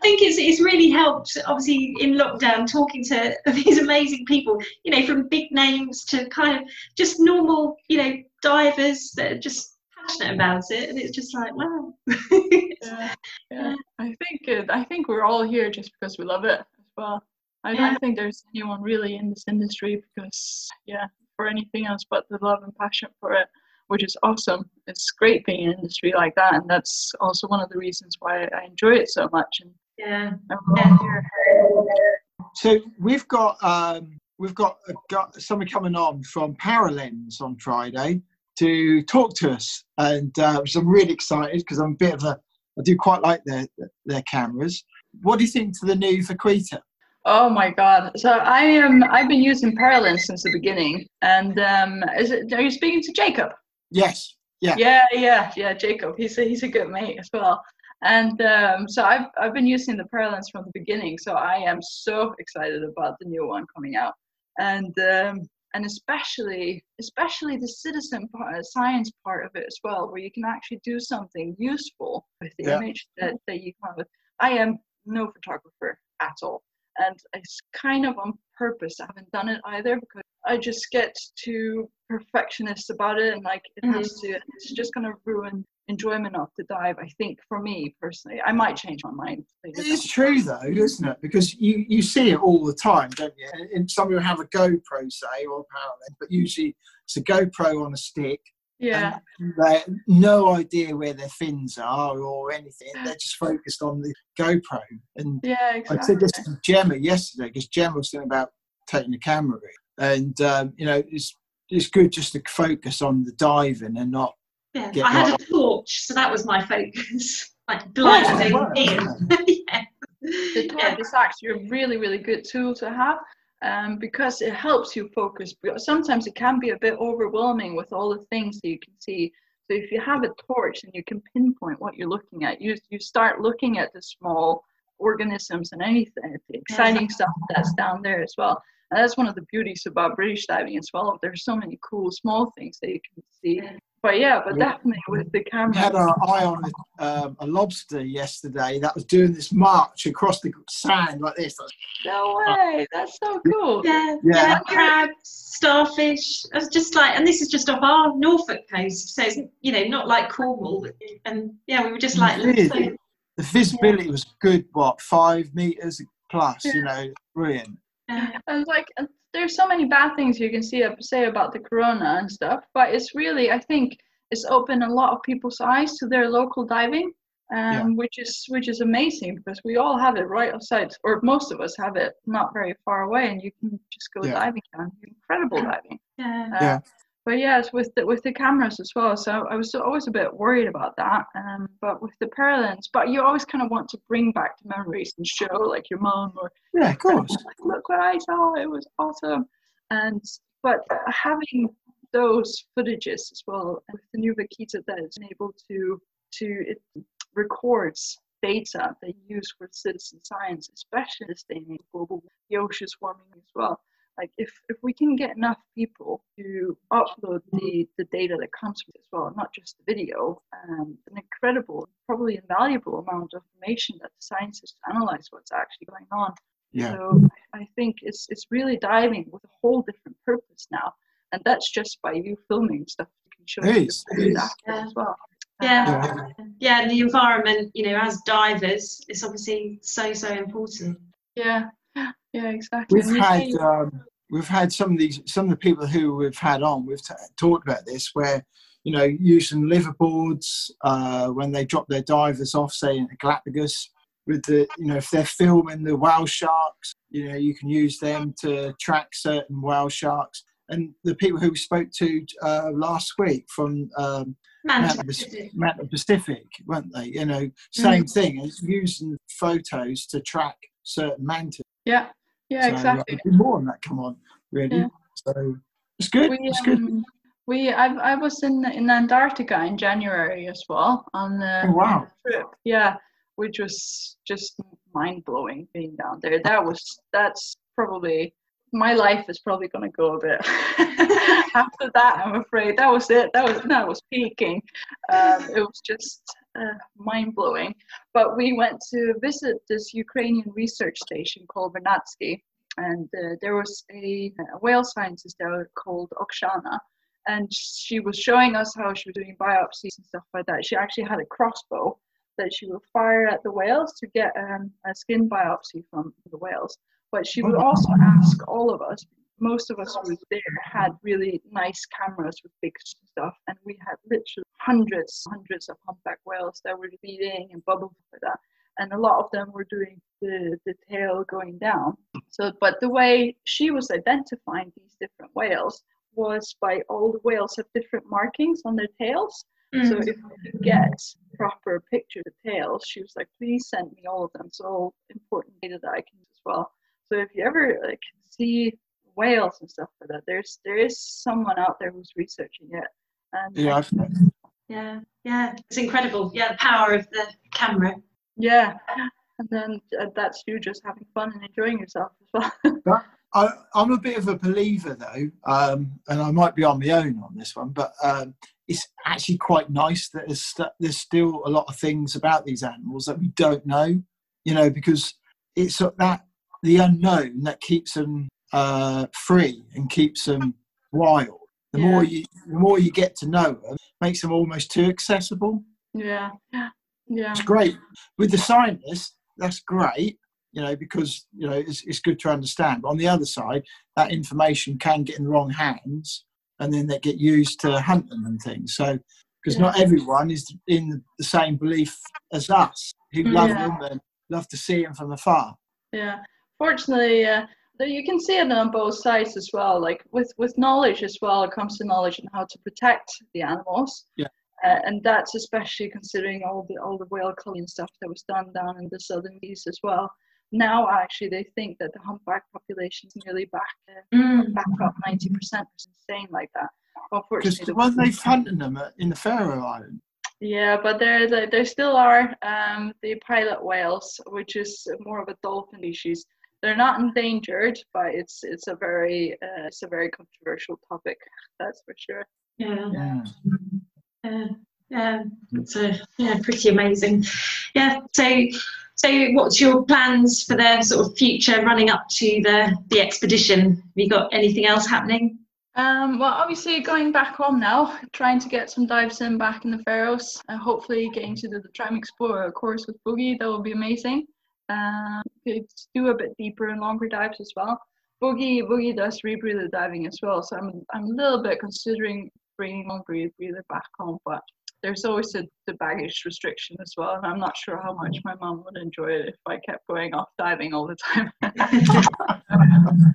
I think it's it's really helped. Obviously, in lockdown, talking to (laughs) these amazing people, you know, from big names to kind of just normal, you know, divers that are just passionate about it, and it's just like, wow. (laughs) yeah, yeah. I think it, I think we're all here just because we love it as well. I Yeah. don't think there's anyone really in this industry because yeah, for anything else but the love and passion for it, which is awesome. It's great being in an industry like that, and that's also one of the reasons why I enjoy it so much. And yeah. Here. So we've got um, we've got, a, got someone coming on from Paralenz on Friday to talk to us, and uh, which I'm really excited because I'm a bit of a I do quite like their their cameras. What do you think to the new Vaquita? Oh my god! So I am. I've been using Paralenz since the beginning, and um, is it? Are you speaking to Jacob? Yes, yeah, Yeah, yeah, yeah. Jacob, he's a, he's a good mate as well. And um, so I've I've been using the Paralenz from the beginning. So I am so excited about the new one coming out, and um, and especially especially the citizen part, science part of it as well, where you can actually do something useful with the Yeah. image that that you come with. I am no photographer at all, and it's kind of on purpose. I haven't done it either because I just get too perfectionist about it, and like it has mm-hmm. to. It's just gonna ruin enjoyment of the dive. I think for me personally, I might change my mind. It is true though, isn't it? Because you, you see it all the time, don't you? And some will have a GoPro, say, or a Paralenz, but usually it's a GoPro on a stick. Yeah, and They no idea where their fins are or anything. They're just focused on the GoPro. And yeah, I said this to Gemma yesterday because Gemma was thinking about taking the camera in. And, um, you know, it's, it's good just to focus on the diving and not. Yeah, Get I had right. a torch, so that was my focus. (laughs) like blinding wow. in. (laughs) yeah. the torch Yeah. is actually a really really good tool to have um, because it helps you focus because sometimes it can be a bit overwhelming with all the things that you can see so if you have a torch and you can pinpoint what you're looking at you you start looking at the small organisms and anything the exciting stuff that's down there as well and that's one of the beauties about british diving as well there's so many cool small things that you can see but yeah but Yeah. definitely with the camera We had our eye on a, um, a lobster yesterday that was doing this march across the sand like this. no way that's so cool Yeah, Yeah. yeah, crabs, starfish. It's just like, and this is just off our Norfolk coast, so it's you know not like Cornwall. And yeah, we were just like, Really? so- The visibility was good, what, five meters plus, you know, brilliant. Yeah, (laughs) And like, there's so many bad things you can see say about the corona and stuff, but it's really, I think, it's opened a lot of people's eyes to their local diving, um, Yeah. which is which is amazing because we all have it right outside, or most of us have it not very far away, and you can just go Yeah. diving and incredible diving. yeah. Uh, Yeah. But yes, with the with the cameras as well. So I was always a bit worried about that. Um, but with the Paralenz, but you always kind of want to bring back the memories and show like your mom or Yeah, of course. like, look what I saw, it was awesome. And but having those footages as well and with the new Vaquita that is able to to it records data they use for citizen science, especially this day and global the oceans warming as well. Like if, if we can get enough people to upload the, the data that comes from it as well, not just the video, um, an incredible, probably invaluable amount of information that the scientists analyze what's actually going on. Yeah. So I think it's it's really diving with a whole different purpose now, and that's just by you filming stuff you can show It to is, the it public as well. Yeah. Yeah. yeah, the environment, you know, as divers, it's obviously so so important. Yeah, yeah, exactly. We've had um, we've had some of these some of the people who we've had on. We've t- talked about this where you know using liveaboards uh, when they drop their divers off, say in the Galapagos, with the you know if they're filming the whale sharks, you know you can use them to track certain whale sharks. And the people who we spoke to uh, last week from um, Mount Pacific, Pacific, weren't they? You know, same thing. It's using photos to track certain mantas. yeah, yeah, So, uh, exactly. more on that come on, really. Yeah. So it's good. We, it's good. um, we I, I was in in Antarctica in January as well on the Oh, wow. trip. Yeah, which was just mind blowing being down there. That was that's probably my life is probably going to go a bit (laughs) after that. I'm afraid that was it. That was that was peaking. Um, it was just uh, mind blowing. But we went to visit this Ukrainian research station called Vernadsky, and uh, there was a, a whale scientist there called Okshana, and she was showing us how she was doing biopsies and stuff like that. She actually had a crossbow that she would fire at the whales to get um, a skin biopsy from the whales. But she would also ask all of us. Most of us who was there had really nice cameras with big stuff, and we had literally hundreds, hundreds of humpback whales that were feeding and bubbling like that and a lot of them were doing the, the tail going down. So, but the way she was identifying these different whales was by all the whales have different markings on their tails. Mm. So if you get proper picture of the tails, she was like, please send me all of them. So all important data that I can use as well. So if you ever like see whales and stuff like that, there's there is someone out there who's researching it. And Yeah, I've, Yeah, yeah, it's incredible. Yeah, the power of the camera. yeah, and then uh, that's you just having fun and enjoying yourself as well. (laughs) I, I'm a bit of a believer though, um, and I might be on my own on this one, but um, it's actually quite nice that there's, st- there's still a lot of things about these animals that we don't know, you know, because it's that the unknown that keeps them uh, free and keeps them wild. The more you, the more you get to know them, makes them almost too accessible. yeah, yeah, Yeah. It's great with the scientists. That's great, you know, because you know it's, it's good to understand. But on the other side, that information can get in the wrong hands, and then they get used to hunt them and things. So, because not everyone is in the same belief as us, who love Yeah. them and love to see them from afar. yeah. Fortunately, uh, you can see it on both sides as well. Like with with knowledge as well, it comes to knowledge and how to protect the animals. Yeah. Uh, and that's especially considering all the all the whale culling stuff that was done down in the southern east as well. Now, actually, they think that the humpback population is nearly back uh, Mm. back up ninety percent. It's insane like that. Because Unfortunately, the- when they hunting them at- in the Faroe Islands, Yeah, but there there, there still are um, the pilot whales, which is more of a dolphin species. They're not endangered, but it's it's a very uh, it's a very controversial topic. That's for sure. Yeah, yeah. yeah, yeah. It's uh, yeah, pretty amazing. Yeah. So, so what's your plans for the sort of future running up to the the expedition? Have you got anything else happening? Um, well, obviously going back home now, trying to get some dives in back in the Faroes, and hopefully getting to the, the Tram Explorer course with Boogie. That would be amazing. Um, could do a bit deeper and longer dives as well. Boogie Boogie does rebreather diving as well, so I'm I'm a little bit considering bringing one rebreather back home, but there's always the, the baggage restriction as well, and I'm not sure how much my mum would enjoy it if I kept going off diving all the time. (laughs)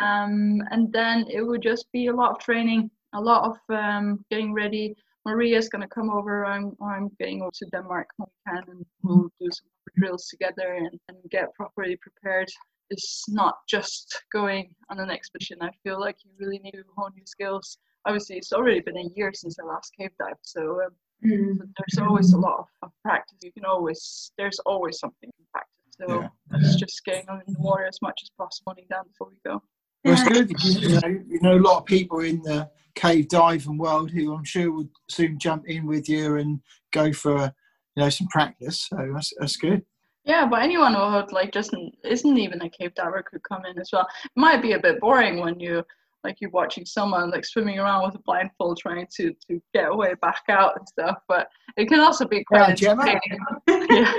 um, and then it would just be a lot of training, a lot of um, getting ready. Maria's gonna come over. I'm I'm getting over to Denmark when we can, and we'll do some drills together and, and get properly prepared. It's not just going on an expedition. I feel like you really need to hone your skills. Obviously, it's already been a year since I last cave dived, so um, Mm. but there's always a lot of, of practice. You can always there's always something to practice. So Yeah. it's just getting on in the water as much as possible and down before we go. Well, it's good. You, you know, you know a lot of people in the cave diving world who I'm sure would soon jump in with you and go for you know some practice. So that's that's good. Yeah, but anyone who would, like just isn't even a cave diver could come in as well. It might be a bit boring when you like you're watching someone like swimming around with a blindfold trying to to get away back out and stuff. But it can also be quite Yeah, entertaining. (laughs) yeah,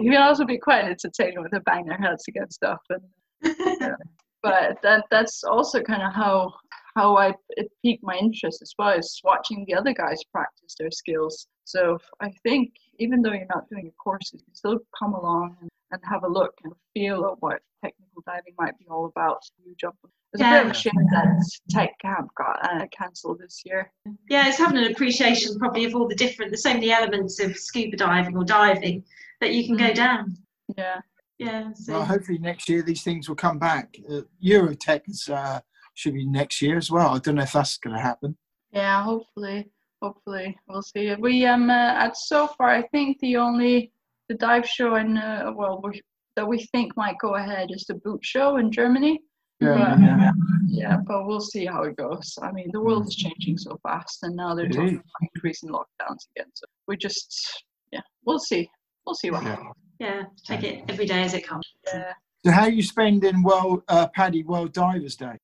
it can also be quite entertaining when they bang their heads against stuff. And (laughs) but that that's also kind of how how I it piqued my interest as well is watching the other guys practice their skills. So I think even though you're not doing a course, you can still come along and, and have a look and feel at what technical diving might be all about. You jump. It's a bit of Yeah. a shame that Tech Camp got uh, cancelled this year. yeah, it's having an appreciation probably of all the different. There's so many elements of scuba diving or diving that you can go Mm. down. Yeah. Yeah. So. Well, hopefully next year these things will come back. Uh, EUROTEK is, uh, should be next year as well. I don't know if that's going to happen. Yeah, hopefully, hopefully we'll see. We um uh, at so far, I think the only the dive show in uh, well we, that we think might go ahead is the boot show in Germany. Yeah, But, yeah. yeah, but we'll see how it goes. I mean, the world is changing so fast, and now they're It talking about increasing lockdowns again. So we just yeah, we'll see. We'll see what Yeah. happens. yeah, take it every day as it comes. Yeah. So how are you spending World uh, PADI World Divers Day?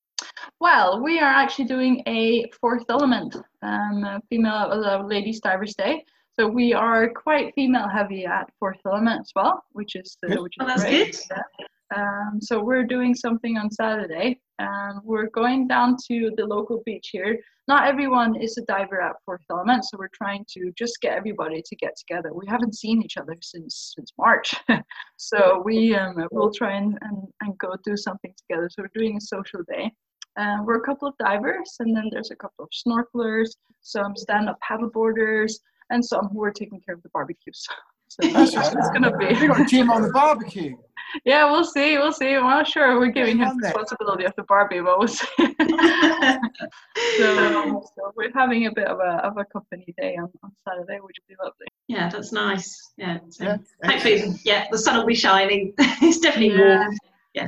Well, we are actually doing a fourth element, um, a female uh, ladies divers day. So we are quite female heavy at fourth element as well, which is uh, which is Oh, great. good. Um, so we're doing something on Saturday. and we're going down to the local beach here. Not everyone is a diver at Fourth Element, so we're trying to just get everybody to get together. We haven't seen each other since since March, (laughs) so we um, will try and, and, and go do something together. So we're doing a social day. Uh, we're a couple of divers, and then there's a couple of snorkelers, some stand-up paddleboarders, and some who are taking care of the barbecues. (laughs) So That's that's right. it's gonna be. We got Jim on the (laughs) barbecue. Yeah, we'll see. We'll see. Well, sure, we're giving him the responsibility of the Barbie, but we'll see. (laughs) so, so we're having a bit of a of a company day on, on Saturday, which will be lovely. yeah, that's nice. Yeah. So Yeah. hopefully, yeah, the sun will be shining. it's definitely Yeah. warm.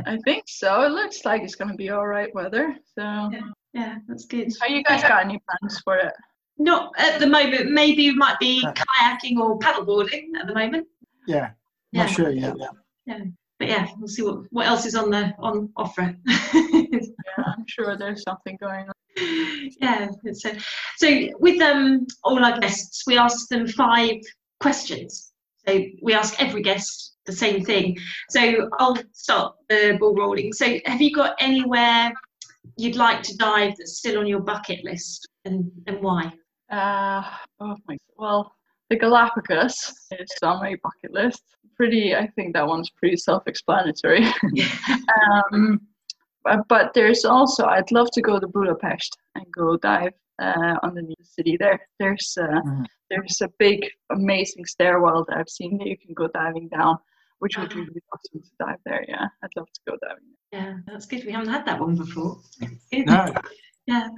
I think so. It looks like it's going to be all right weather. So, Yeah. Yeah, that's good. are you guys got any plans for it? Not at the moment. Maybe it might be Uh. kayaking or paddleboarding at the moment. Yeah, Yeah. not sure yet. But yeah, we'll see what, what else is on the on offer. Yeah, I'm sure there's something going on. (laughs) yeah. So so with um all our guests, we ask them five questions. So we ask every guest the same thing. So I'll start the ball rolling. So have you got anywhere you'd like to dive that's still on your bucket list, and and why? Uh, oh my. Well, the Galapagos is on my bucket list. Pretty. I think that one's pretty self-explanatory. (laughs) um, but, but there's also I'd love to go to Budapest and go dive uh, underneath the city there. There's uh, Mhm. there's a big amazing stairwell that I've seen that you can go diving down, which would be really awesome to dive there. Yeah, I'd love to go diving. Yeah, that's good. We haven't had that one before. No, Yeah.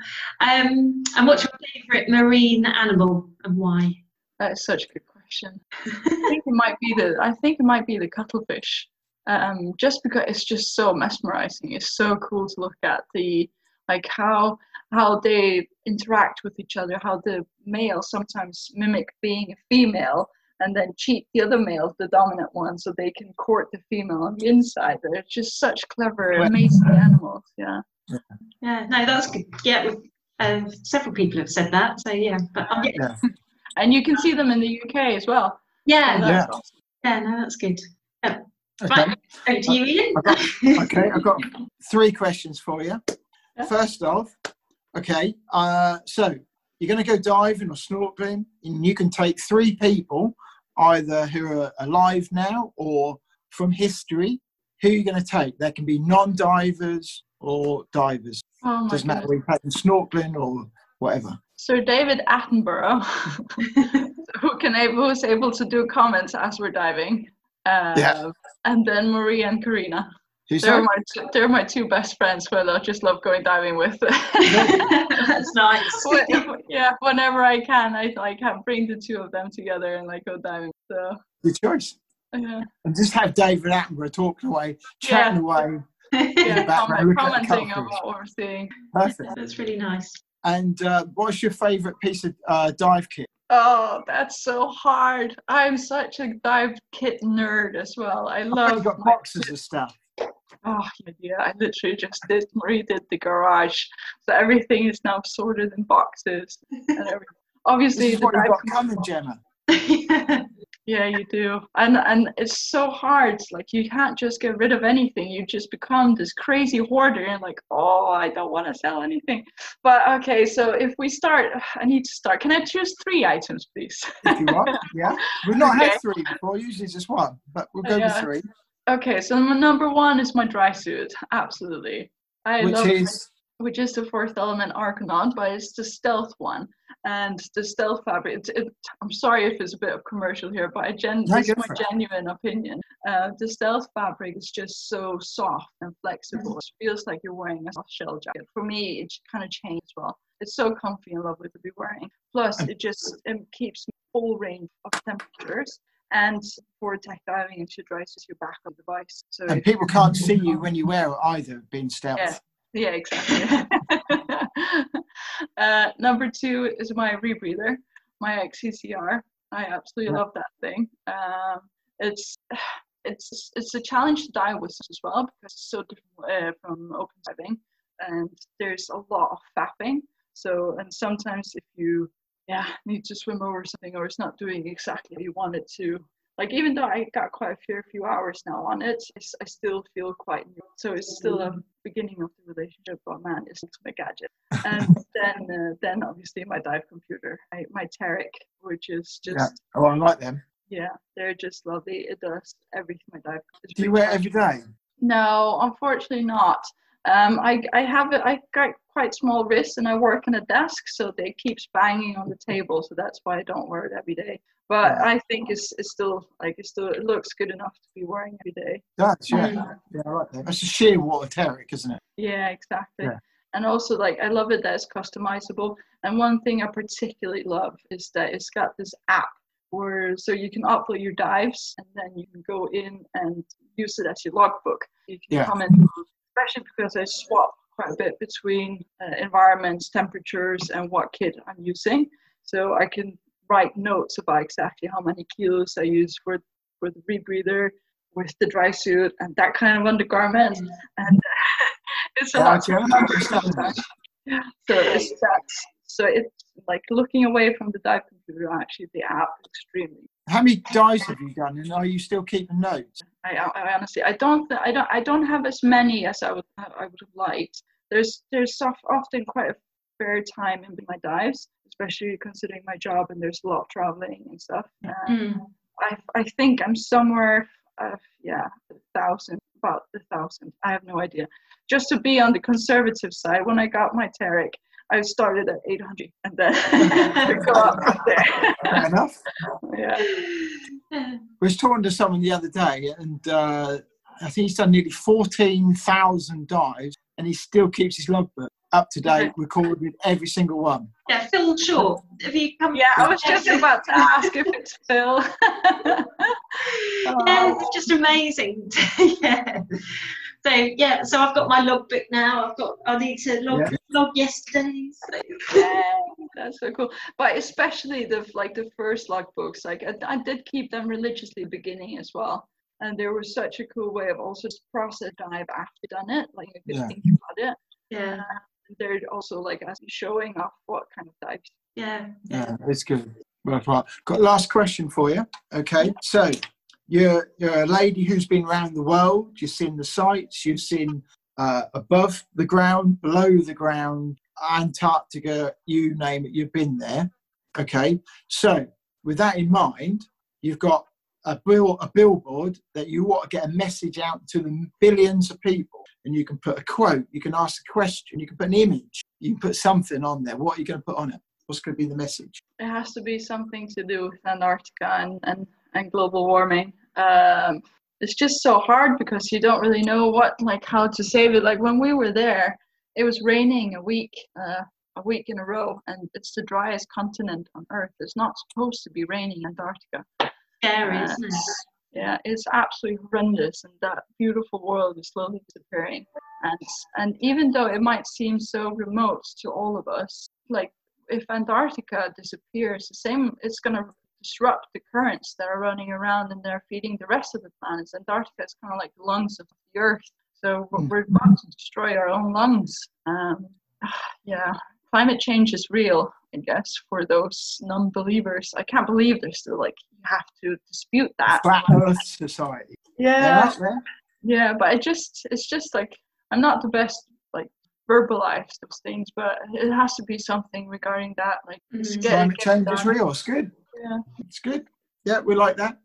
Um, and what's your favourite marine animal and why? That is such a good question. I think it might be the I think it might be the cuttlefish. Um, just because it's just so mesmerizing. It's so cool to look at the like how how they interact with each other, how the male sometimes mimic being a female and then cheat the other male, the dominant one, so they can court the female on the inside. They're just such clever, amazing animals. Yeah. Yeah, no, that's good. Yeah, we- um, several people have said that. So yeah, but um, yeah, yeah, (laughs) And you can see them in the UK as well. yeah, yeah, that's awesome. no, that's good. okay. Right, over to you, Ian. I got- Okay, I've got (laughs) three questions for you. Yeah. First off, okay, uh, so you're going to go diving or snorkeling, and you can take three people, either who are alive now or from history. Who are you going to take? There can be non-divers or divers. Oh Doesn't matter whether you're taking snorkeling or whatever. Sir David Attenborough, (laughs) who can able, who is able to do comments as we're diving. Uh, Yeah. And then Marie and Karina. Who's They're that? my two, they're my two best friends who I just love going diving with. (laughs) that's nice. (laughs) When- yeah, whenever I can, I like have bring the two of them together and like go diving. So Good choice. Yeah, And just have David Attenborough talking away, chatting (laughs) away. yeah background, comment, look at the commenting colours. about what we're seeing. Perfect. That's really nice. And uh, what's your favourite piece of uh, dive kit? Oh, that's so hard. I'm such a dive kit nerd as well. I I've love got my boxes of stuff. Oh yeah, yeah, I literally just did redid the garage, so everything is now sorted in boxes and everything. (laughs) Obviously, This is the what you've got coming, Gemma. (laughs) yeah, you do, and and it's so hard. Like you can't just get rid of anything. You just become this crazy hoarder, and like, oh, I don't want to sell anything. But okay, so if we start, I need to start. Can I choose three items, please? If you want, yeah. We've not Okay. had three before, usually just one, but we'll go Yeah. with three, Okay, so number one is my dry suit. Absolutely, I which is which is the fourth element Argonaut, but it's the stealth one. And the stealth fabric, it, it, I'm sorry if it's a bit of commercial here, but I gen- No, this is my genuine opinion. Uh, the stealth fabric is just so soft and flexible. It feels like you're wearing a soft shell jacket. For me, it kind of changed as well. It's so comfy and lovely to be wearing. Plus, it just it keeps full range of temperatures. And for tech diving, it should rise your back on the device. So and people can't see you when you wear it either, being stealth. Yeah. Yeah, exactly. (laughs) uh, number two is my rebreather, my XCCR. I absolutely Yeah. love that thing. Um, it's it's it's a challenge to dive with as well because it's so different uh, from open diving. and there's a lot of fapping. So, and sometimes if you yeah need to swim over something or it's not doing exactly what you want it to, like even though I got quite a fair few hours now on it, it's, I still feel quite new. So it's still a beginning of the relationship. But man, it's my gadget. (laughs) And then uh, then obviously my dive computer, I, my Teric, which is just Yeah. Oh, I like them. yeah, they're just lovely. It does everything my dive. Do you wear it every day? no, unfortunately not. Um, I I have. I got quite small wrists, and I work in a desk, so they keeps banging on the table. So that's why I don't wear it every day. But. I think it's it's still like it's still it looks good enough to be wearing every day. That's yeah. Mm. Yeah, right. that. That's a Shearwater Teric, isn't it? Yeah, exactly. Yeah. And also, like, I love it that it's customizable. And one thing I particularly love is that it's got this app where so you can upload your dives and then you can go in and use it as your logbook. You can Yeah. comment, especially because I swap quite a bit between uh, environments, temperatures, and what kit I'm using. So I can write notes about exactly how many kilos I use for for the rebreather with the dry suit and that kind of undergarment. And (laughs) it's a lot can understand (laughs) that. so it's that's so it's like looking away from the dive computer actually the app is extremely How many dives have you done, and are you still keeping notes? I, I honestly I don't th- I don't I don't have as many as I would I would have liked there's there's often quite a fair time in my dives especially considering my job and there's a lot of traveling and stuff Mm. I I think I'm somewhere uh, yeah a thousand about a thousand I have no idea just to be on the conservative side when I got my Teric I started at 800 and then to (laughs) (laughs) go up from there Fair enough. yeah I was talking to someone the other day, and uh, I think he's done nearly 14,000 dives, and he still keeps his logbook up to date, recorded every single one. Yeah, Phil Shaw. Have you come? yeah I was just about to ask if it's Phil (laughs) Yeah, it's just amazing. yeah. So yeah, so I've got my logbook now. I've got. I need to log log yesterday's. So. yeah, that's so cool. But especially the like the first logbooks, like I, I did keep them religiously beginning as well. And there was such a cool way of also just I've after done it, like you could Yeah. think about it. Yeah, And They're also like as showing off what kind of dives. yeah, Yeah, it's good. Right, right. Got last question for you. Okay, so you're you're a lady who's been around the world. You've seen the sights. You've seen uh, above the ground, below the ground, Antarctica. You name it. You've been there. Okay, so with that in mind, you've got a bill a billboard that you want to get a message out to the billions of people, and you can put a quote. You can ask a question. You can put an image. You can put something on there. What are you going to put on it? What's going to be the message? It has to be something to do with Antarctica and, and, and global warming. Um, it's just so hard because you don't really know what like how to save it. Like when we were there, it was raining a week, uh, a week in a row, and it's the driest continent on Earth. It's not supposed to be raining Antarctica. scary, Uh, isn't it? yeah, it's absolutely horrendous, and that beautiful world is slowly disappearing. And and even though it might seem so remote to all of us, like if Antarctica disappears, the same it's gonna disrupt the currents that are running around and they're feeding the rest of the planets. Antarctica is kind of like the lungs of the Earth, so we're- Mm. about to destroy our own lungs. Um, (sighs) yeah, climate change is real, I guess, for those non-believers. I can't believe they're still like you have to dispute that. Flat Earth Society. Yeah, yeah, but it just it's just like I'm not the best like verbalize those things, but it has to be something regarding that. Like it's Mhm. Climate change is real. It's good. Yeah. It's good. Yeah, we like that.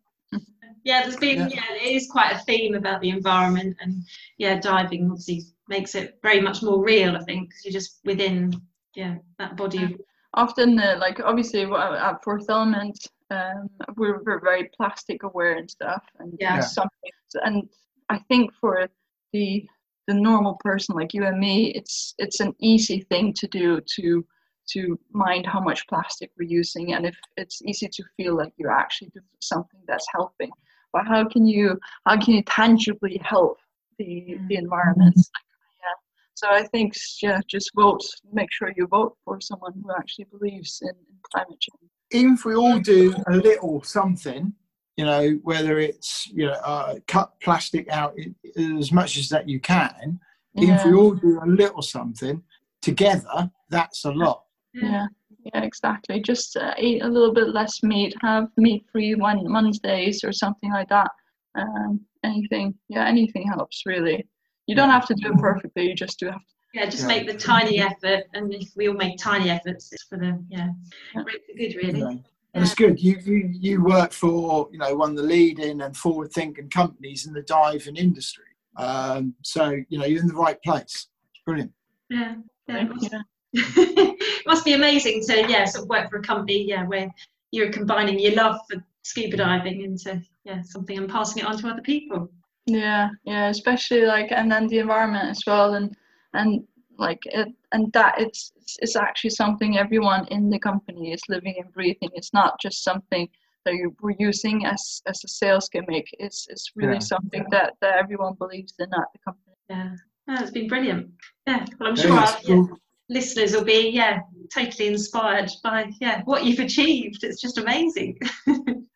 Yeah, there's been Yeah. yeah. it is quite a theme about the environment, and yeah, diving obviously makes it very much more real. I think because you're just within yeah that body. Often, uh, like obviously w- at Fourth Element, um, we're, we're very plastic aware and stuff, and Yeah. Yeah. something. And I think for the the normal person like you and me, it's it's an easy thing to do to to mind how much plastic we're using, and if it's easy to feel like you're actually doing something that's helping. But how can you how can you tangibly help the the environment? Yeah. So I think yeah, just vote. Make sure you vote for someone who actually believes in, in climate change. Even if we all do a little something, you know, whether it's you know uh, cut plastic out as much as that you can, If we all do a little something together, that's a lot. Yeah, yeah, exactly. Just uh, eat a little bit less meat, have meat-free one Mondays or something like that. Um, anything, yeah, anything helps really. You don't have to do it perfectly. You just do have to. Yeah, just Yeah. make the tiny effort, and if we all make tiny efforts, it's for the yeah, Yeah. great good really. know. And it's good. You, you you work for you know one of the leading and forward thinking companies in the diving industry. Um, so you know you're in the right place. Brilliant. Yeah, yeah. It must, Yeah. it must be amazing to yeah sort of work for a company yeah where you're combining your love for scuba diving into yeah something and passing it on to other people. Yeah, yeah, especially like and then the environment as well and and like it and that it's it's actually something everyone in the company is living and breathing. It's not just something that you we're using as as a sales gimmick. It's it's really Yeah. something that that everyone believes in at the company. Yeah, no, it's been brilliant. Yeah, well I'm Yeah, sure yeah, cool. Listeners will be yeah totally inspired by yeah what you've achieved. It's just amazing. (laughs)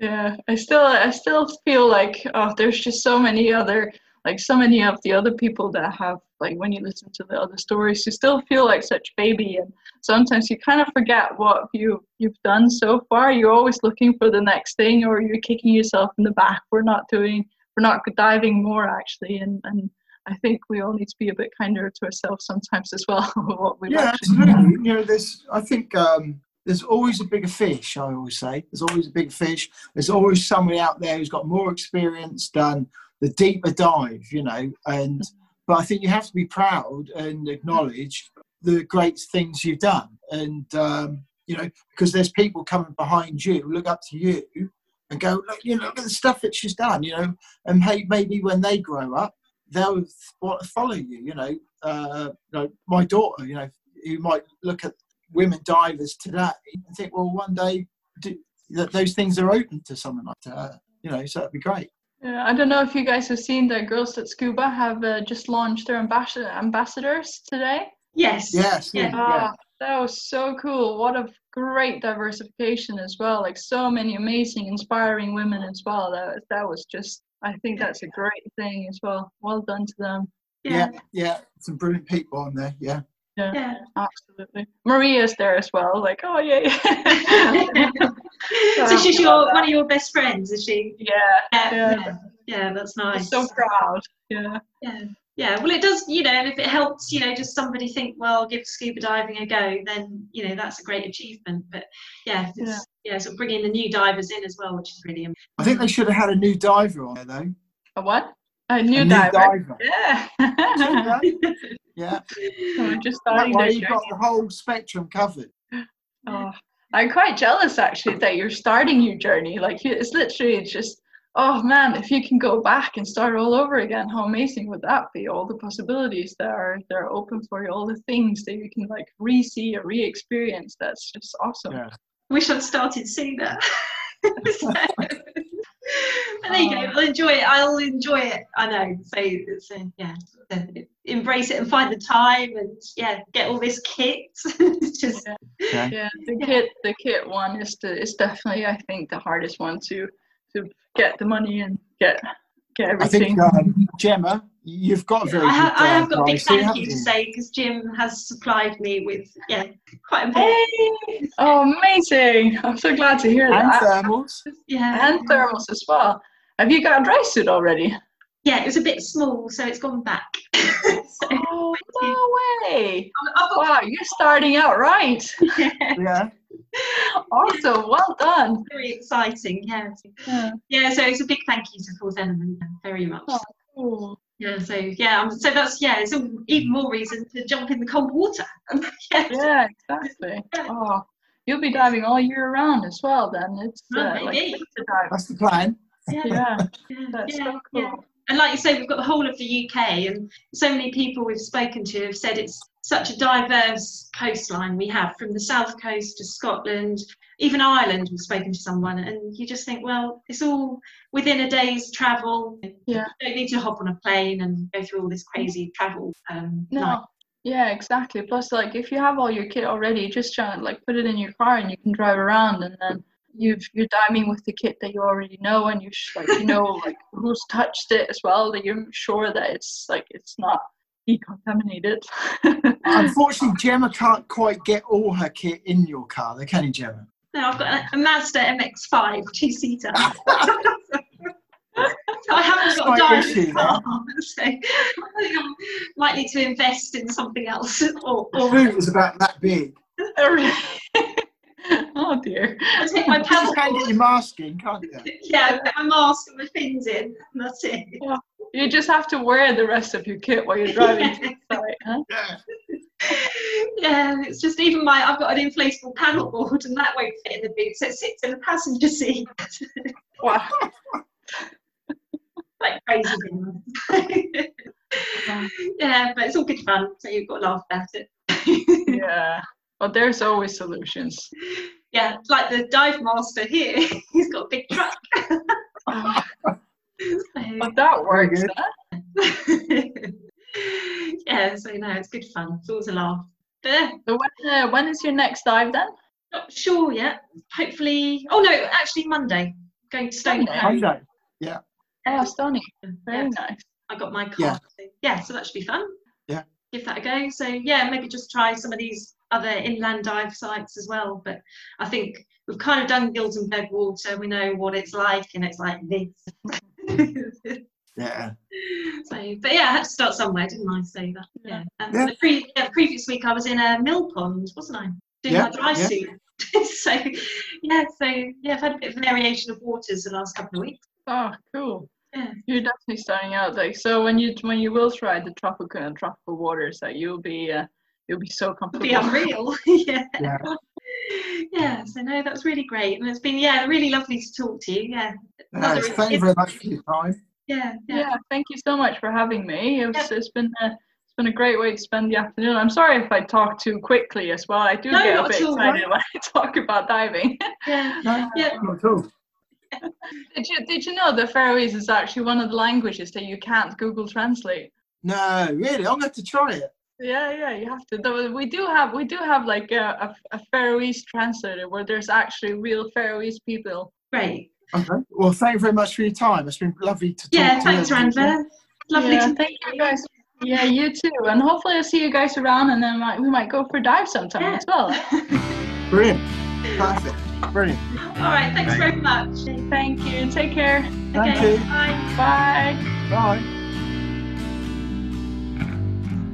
Yeah, I still I still feel like oh there's just so many other like so many of the other people that have like when you listen to the other stories you still feel like such baby and sometimes you kind of forget what you you've done so far. You're always looking for the next thing or you're kicking yourself in the back for not doing for not diving more actually and and I think we all need to be a bit kinder to ourselves sometimes as well (laughs) what we've Yeah, absolutely. You know, there's. I think um, there's always a bigger fish. I always say there's always a big fish. There's always somebody out there who's got more experience, done the deeper dive. You know, and but I think you have to be proud and acknowledge the great things you've done, and um, you know, because there's people coming behind you, look up to you, and go, look, you know, look at the stuff that she's done. You know, and hey, maybe when they grow up, they'll follow you. You know, uh, you know, my daughter, you know, who might look at women divers today and think, well, one day do, that those things are open to someone like that. You know, so that'd be great. Yeah, I don't know if you guys have seen that Girls That Scuba have uh, just launched their ambassador ambassadors today. yes. Yes, Yeah. yeah, Ah, that was so cool. What a great diversification as well. Like so many amazing, inspiring women as well. That that was just. I think that's a great thing as well. Well done to them. yeah, yeah. Some brilliant people on there. Yeah, Yeah. Absolutely. Maria's there as well. Like, oh yeah, yeah. (laughs) so she's your one of your best friends, is she? yeah. Yeah, Yeah. yeah, yeah, that's I'm nice. so proud. Yeah. Yeah, yeah. Well, it does, you know, and if it helps, you know, just somebody think, well, give scuba diving a go, then you know that's a great achievement. But yeah, it's, yeah, sort of bringing the new divers in as well, which is really important. I think they should have had a new diver on there though. A what? A new a new diver. diver. (laughs) Yeah. yeah, (laughs) We're just that starting way you've got the whole spectrum covered. Oh, I'm quite jealous actually that you're starting your journey. Like it's literally just, oh man, if you can go back and start all over again, how amazing would that be? All the possibilities that are that are open for you, all the things that you can like re-see or re-experience. That's just awesome. Yeah. Wish I'd started sooner. So- (laughs) but there you go. I'll enjoy it. I'll enjoy it. I know. So it's uh, yeah, uh, embrace it and find the time and yeah, get all this kit. (laughs) it's just Yeah, the kit, the kit one is the is definitely I think the hardest one to to get the money and get get everything. I everything. think um, Gemma, you've got a very I, ha- good I have dive got a big price, so you thank you to say because Jim has supplied me with yeah quite a bit. Hey! Oh, amazing! I'm so glad to hear And that. thermals. Yeah, and thermals as well. Have you got a dry suit already? yeah, it was a bit small, so it's gone back. (laughs) so, Oh no way! I've got Wow, you're starting out right. (laughs) Yeah. Awesome, well done. very exciting. Yeah, Yeah. yeah. So it's a big thank you to Fourth Element very much. Oh. Cool. Yeah, so yeah, um, so that's yeah, it's a- even more reason to jump in the cold water. (laughs) yeah, Yeah, exactly. Oh, you'll be diving all year round as well. Then it's Well, uh, like maybe. That's the plan. yeah, Yeah, yeah, that's yeah, so yeah. cool. And like you say, we've got the whole of the UK, and so many people we've spoken to have said it's such a diverse coastline we have from the south coast to Scotland, even Ireland. We've spoken to someone, and you just think, well, it's all within a day's travel. Yeah. You don't need to hop on a plane and go through all this crazy travel. Um, No. night. Yeah, exactly. Plus, like, if you have all your kit already, just try and like put it in your car and you can drive around, and then you've you're diving with the kit that you already know, and you sh- like you know (laughs) like who's touched it as well. That you're sure that it's like it's not decontaminated. (laughs) Unfortunately, Gemma can't quite get all her kit in your car, though, can you, Gemma? No, I've got a, a Mazda MX-5 two-seater. (laughs) I haven't got a Slight issue car, so I think I'm likely to invest in something else. Or, The or boot is about that big. (laughs) oh dear. I take my You can get your mask in, can't you? (laughs) yeah, put my mask and my fins in, that's it. You just have to wear the rest of your kit while you're driving (laughs) site, huh? Yeah. Yeah, it's just even my I've got an inflatable paddleboard and that won't fit in the boot, so it sits in the passenger seat. Wow. like crazy things. yeah, but it's all good fun, so you've got to laugh about it. Yeah. But there's always solutions. yeah, like the dive master here, (laughs) he's got a big truck. So- (laughs) but that works. (laughs) yeah, so no, it's good fun. It's always a laugh. But yeah, So when, uh, when is your next dive then? not sure yet. Hopefully, oh no, actually Monday. Going to Stony Monday? Cove. Monday. Oh, Stony. Very Yeah, nice. I got my car. Yeah. Yeah, so that should be fun. Yeah. Give that a go. So yeah, maybe just try some of these other inland dive sites as well. But I think we've kind of done Gildenburgh Water. We know what it's like, and it's like this. (laughs) Yeah. so, but yeah, I had to start somewhere, didn't I? So that, yeah. And um, Yeah. The pre- yeah, previous week I was in a mill pond, wasn't I? Doing Yeah, my dry yeah. suit. (laughs) so yeah, so yeah, I've had a bit of variation of waters the last couple of weeks. Oh, cool. Yeah. You're definitely starting out like so. When you when you will try the tropical and tropical waters, that you'll be uh, you'll be so It'll comfortable. be unreal. (laughs) yeah. Yeah. Yeah, so no, that was really great. And it's been, yeah, really lovely to talk to you. Yeah. Uh, Another- thank you very much for your time. Yeah, yeah. Yeah, thank you so much for having me. It was, Yeah. It's been a, it's been a great way to spend the afternoon. I'm sorry if I talk too quickly as well. I do No, get a bit at all. excited when I (laughs) talk about diving. yeah. No, Yeah. Not at all. did you did you know the Faroese is actually one of the languages that you can't Google Translate? No, really, I'm going to try it. Yeah, yeah, you have to. Though we do have we do have like a, a, a Faroese translator where there's actually real Faroese people. Great. Okay. Well, thank you very much for your time. It's been lovely to talk Yeah, to thanks, you. Rannvá. Lovely yeah, to thank you guys. Yeah, you too. And hopefully I'll see you guys around, and then we might go for a dive sometime Yeah. as well. (laughs) Brilliant. Perfect. Brilliant. All right, thanks very much. Thank you. Take care. Thank okay, you. bye. Bye. Bye.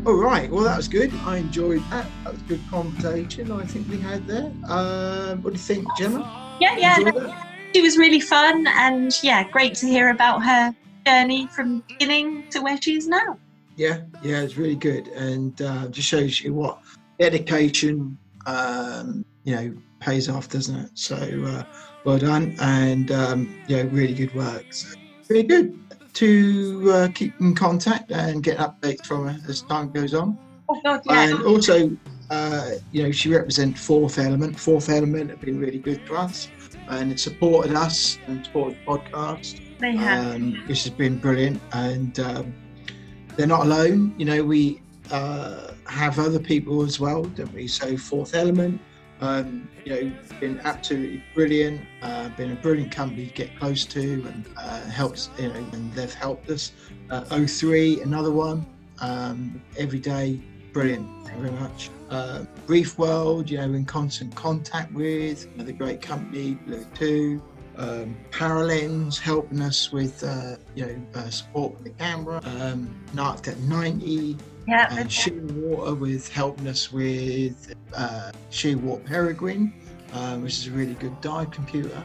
All right. Well, that was good. I enjoyed that. That was a good conversation. I think we had there. Um, what do you think, Gemma? Yeah, yeah. Enjoyed it? She was really fun and yeah, great to hear about her journey from beginning to where she is now. Yeah, yeah, it's really good, and uh, just shows you what dedication, um, you know, pays off, doesn't it? So, uh, well done, and um, yeah, really good work. So, really good to uh, keep in contact and get updates from her as time goes on. Oh God, yeah. And also, uh, you know, she represents Fourth Element. Fourth Element have been really good to us and it supported us and supported the podcast they have. um, which has been brilliant. And um, they're not alone. You know, we uh, have other people as well, don't we? So Fourth Element, um, you know, been absolutely brilliant. Uh, been a brilliant company to get close to and uh, helps. You know, and they've helped us. Uh, O3, another one. Um, every day, brilliant. Thank you very much. Uh, Brief World, you know, in constant contact with another great company, Blue Two um, Paralenz helping us with uh, you know uh, support with the camera, um, Narc 90, yeah, and Shearwater with helping us with uh, Shearwater Peregrine, um, which is a really good dive computer.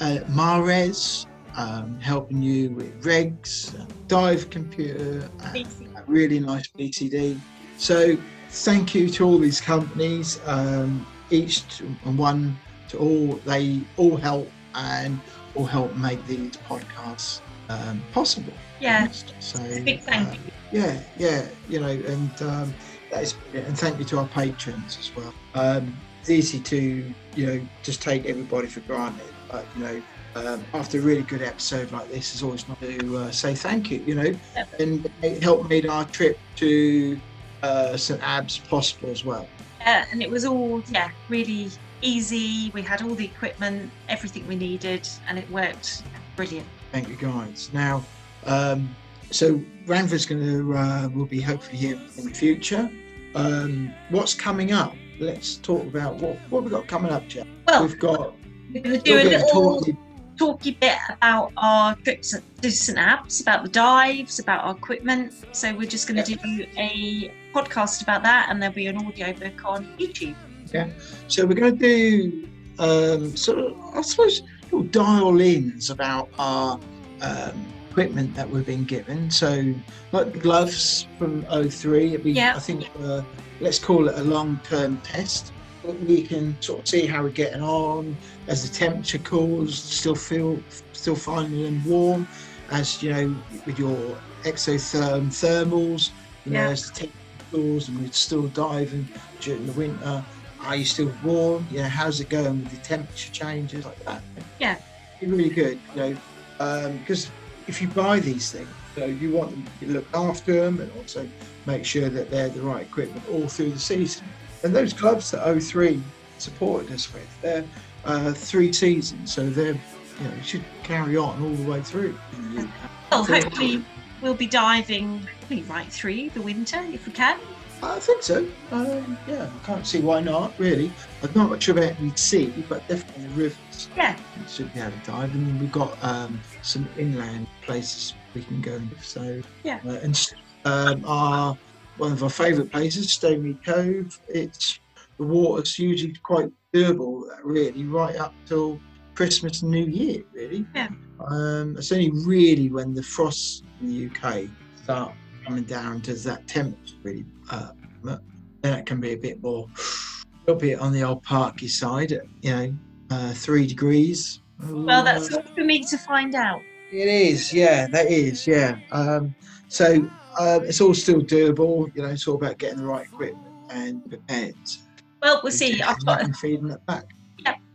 Uh, Mares um, helping you with regs, uh, dive computer, and a really nice BCD. So thank you to all these companies, um, each and one to all. They all help and will help make these podcasts um, possible. yeah. So Big thank uh, you. yeah, yeah, you know, and um, that is and thank you to our patrons as well. Um, it's easy to you know just take everybody for granted, but you know. Um, after a really good episode like this, is always not to uh, say thank you, you know, and it helped made our trip to uh, St Abbs possible as well. Yeah, and it was all yeah really easy. We had all the equipment, everything we needed, and it worked brilliant. Thank you, guys. Now, um, so Rannvá's going to uh, will be hopefully here in the future. Um, what's coming up? Let's talk about what what we got coming up, Jeff. Well, We've got we're going to do a little talky- talky bit about our trips to St Abbs, about the dives, about our equipment. So we're just going to do a podcast about that, and there'll be an audio book on YouTube. So we're going to do um, sort of, I suppose, little dial-ins about our um, equipment that we've been given. So, like the gloves from 03, it'd be, Yeah. I think, uh, let's call it a long-term test. But We can sort of see how we're getting on as the temperature cools. Still feel, still finding them warm, as you know, with your Xerotherm thermals. You know, Yeah. as the temperature cools, and we're still diving during the winter. Are you still warm? You know, how's it going with the temperature changes like that? Yeah. Be really good, you know, because if you buy these things, you know, you want them to look after them and also make sure that they're the right equipment all through the season. And those gloves that O3 supported us with, they're uh, three seasons, so they're, you know, should carry on all the way through. Well, hopefully we'll be diving right through the winter if we can. I think so. Um, yeah, I can't see why not, really. I'm not much about the sea, but definitely the rivers. Yeah. We should be able to dive. And then we've got um, some inland places we can go. So, Yeah. Uh, and um, our, one of our favourite places, Stony Cove, it's the water's usually quite durable, really, right up till Christmas and New Year, really. Yeah. Um, it's only really when the frosts in the UK start coming down does that temperature really But then it can be a bit more, a little bit on the old parky side, you know, uh, three degrees. Well, that's all for me to find out. It is, yeah, that is, yeah. Um, so uh, it's all still doable, you know, it's all about getting the right equipment and prepared. Well, we'll see. I've got a and feeding it back.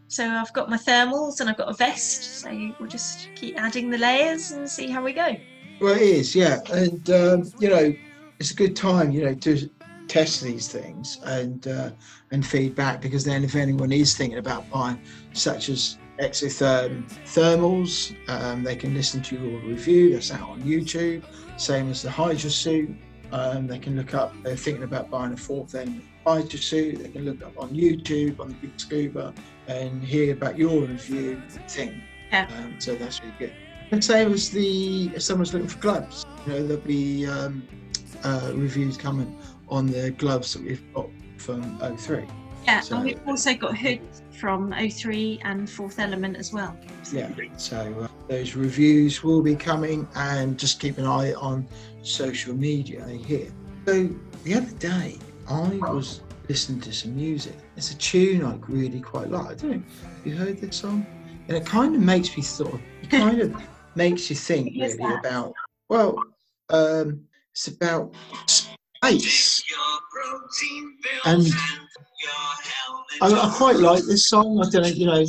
So I've got my thermals and I've got a vest. So we'll just keep adding the layers and see how we go. Well, it is, yeah, and um, you know, it's a good time, you know, to test these things and uh, and feedback because then if anyone is thinking about buying, such as Xerotherm thermals, um, they can listen to your review. That's out on YouTube. Same as the Hydra suit. Um, they can look up. They're thinking about buying a fourth end Hydra suit. They can look up on YouTube on the Big Scuba and hear about your review thing. Yeah. Um, so that's really good. And same as the if someone's looking for gloves, you know, there'll be um, uh, reviews coming on the gloves that we've got from 03. Yeah, So- and we've also got hoods from O3 and Fourth Element as well. Yeah, so uh, those reviews will be coming, and just keep an eye on social media here. So the other day, I was listening to some music. It's a tune I really quite like. I don't know. Have you heard this song? And it kind of makes me sort of, it kind of makes you think really about. Well, um, it's about space. And I, I quite like this song. I don't know, you know,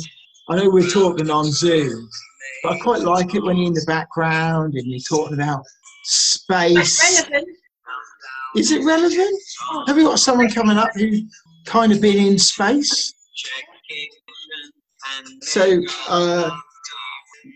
I know we're talking on Zoom, but I quite like it when you're in the background and you're talking about space. Is it relevant? Have we got someone coming up who kind of been in space? So, uh,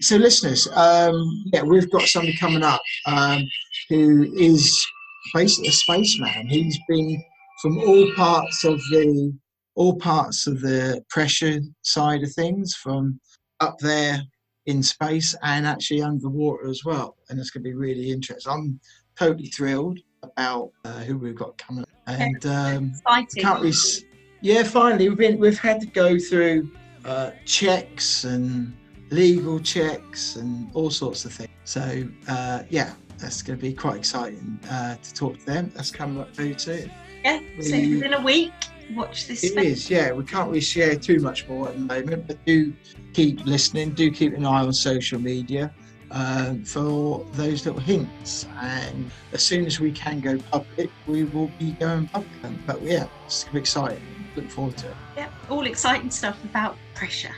so listeners, um, yeah, we've got somebody coming up um, who is basically a spaceman. He's been from all parts of the all parts of the pressure side of things, from up there in space and actually underwater as well. And it's going to be really interesting. I'm totally thrilled about uh, who we've got coming. And um, can't we? s- Yeah, finally, we've been we've had to go through uh, checks and legal checks and all sorts of things. So uh, yeah, that's going to be quite exciting uh, to talk to them. That's coming up very soon. Yeah, so within a week, watch this It space. is, yeah. We can't really share too much more at the moment, but do keep listening. Do keep an eye on social media um, for those little hints. And as soon as we can go public, we will be going public. But yeah, it's exciting. Look forward to it. Yeah, all exciting stuff about pressure.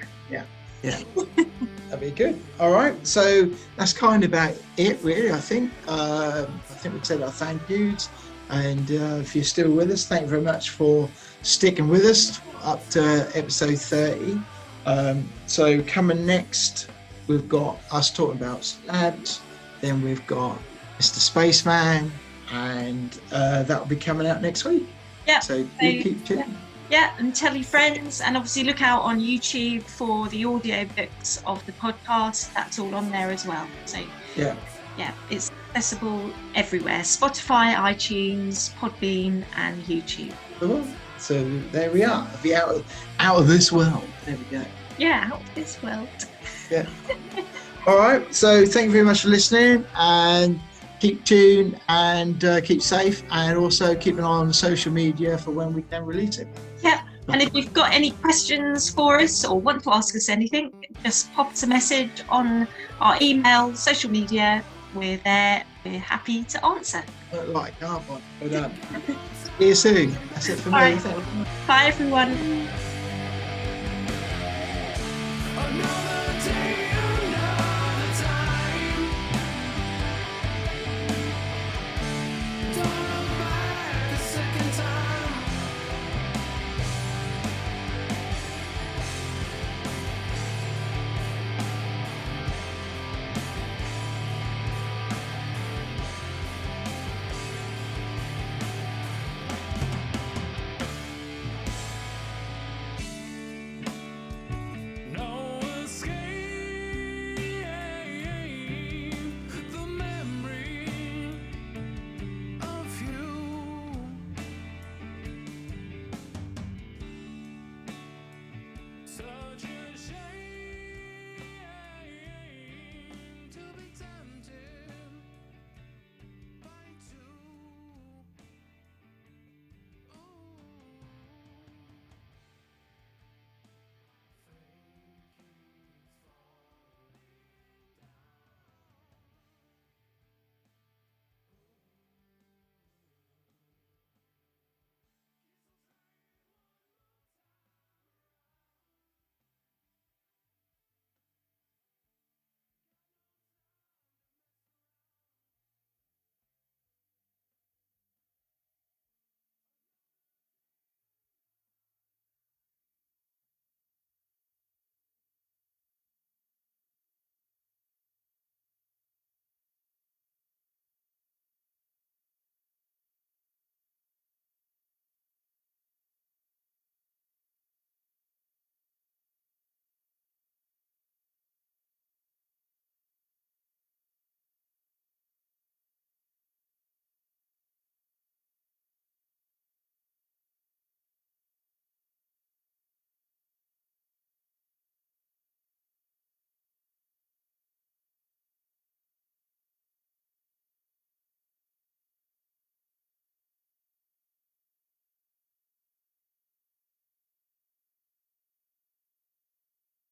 (laughs) That'd be good. All right, so that's kind of about it, really. I think. Um, I think we've said our thank yous, and uh, if you're still with us, thank you very much for sticking with us up to episode 30. Um, so coming next, we've got us talking about St Abbs. Then we've got Mr. Spaceman, and uh, that will be coming out next week. Yeah, So do so- keep tuning. Yeah, and tell your friends, and obviously look out on YouTube for the audio books of the podcast. That's all on there as well. So Yeah. yeah, it's accessible everywhere: Spotify, iTunes, Podbean, and YouTube. Cool. So there we are. Be out of, out of this world. There we go. Yeah, out of this world. Yeah. all right. So thank you very much for listening, and keep tuned and uh, keep safe, and also keep an eye on social media for when we can release it. Yeah. And if you've got any questions for us or want to ask us anything, just pop us a message on our email, social media. We're there. We're happy to answer. Like, can't I? But um, see you soon. That's it for me. Right. Bye, everyone.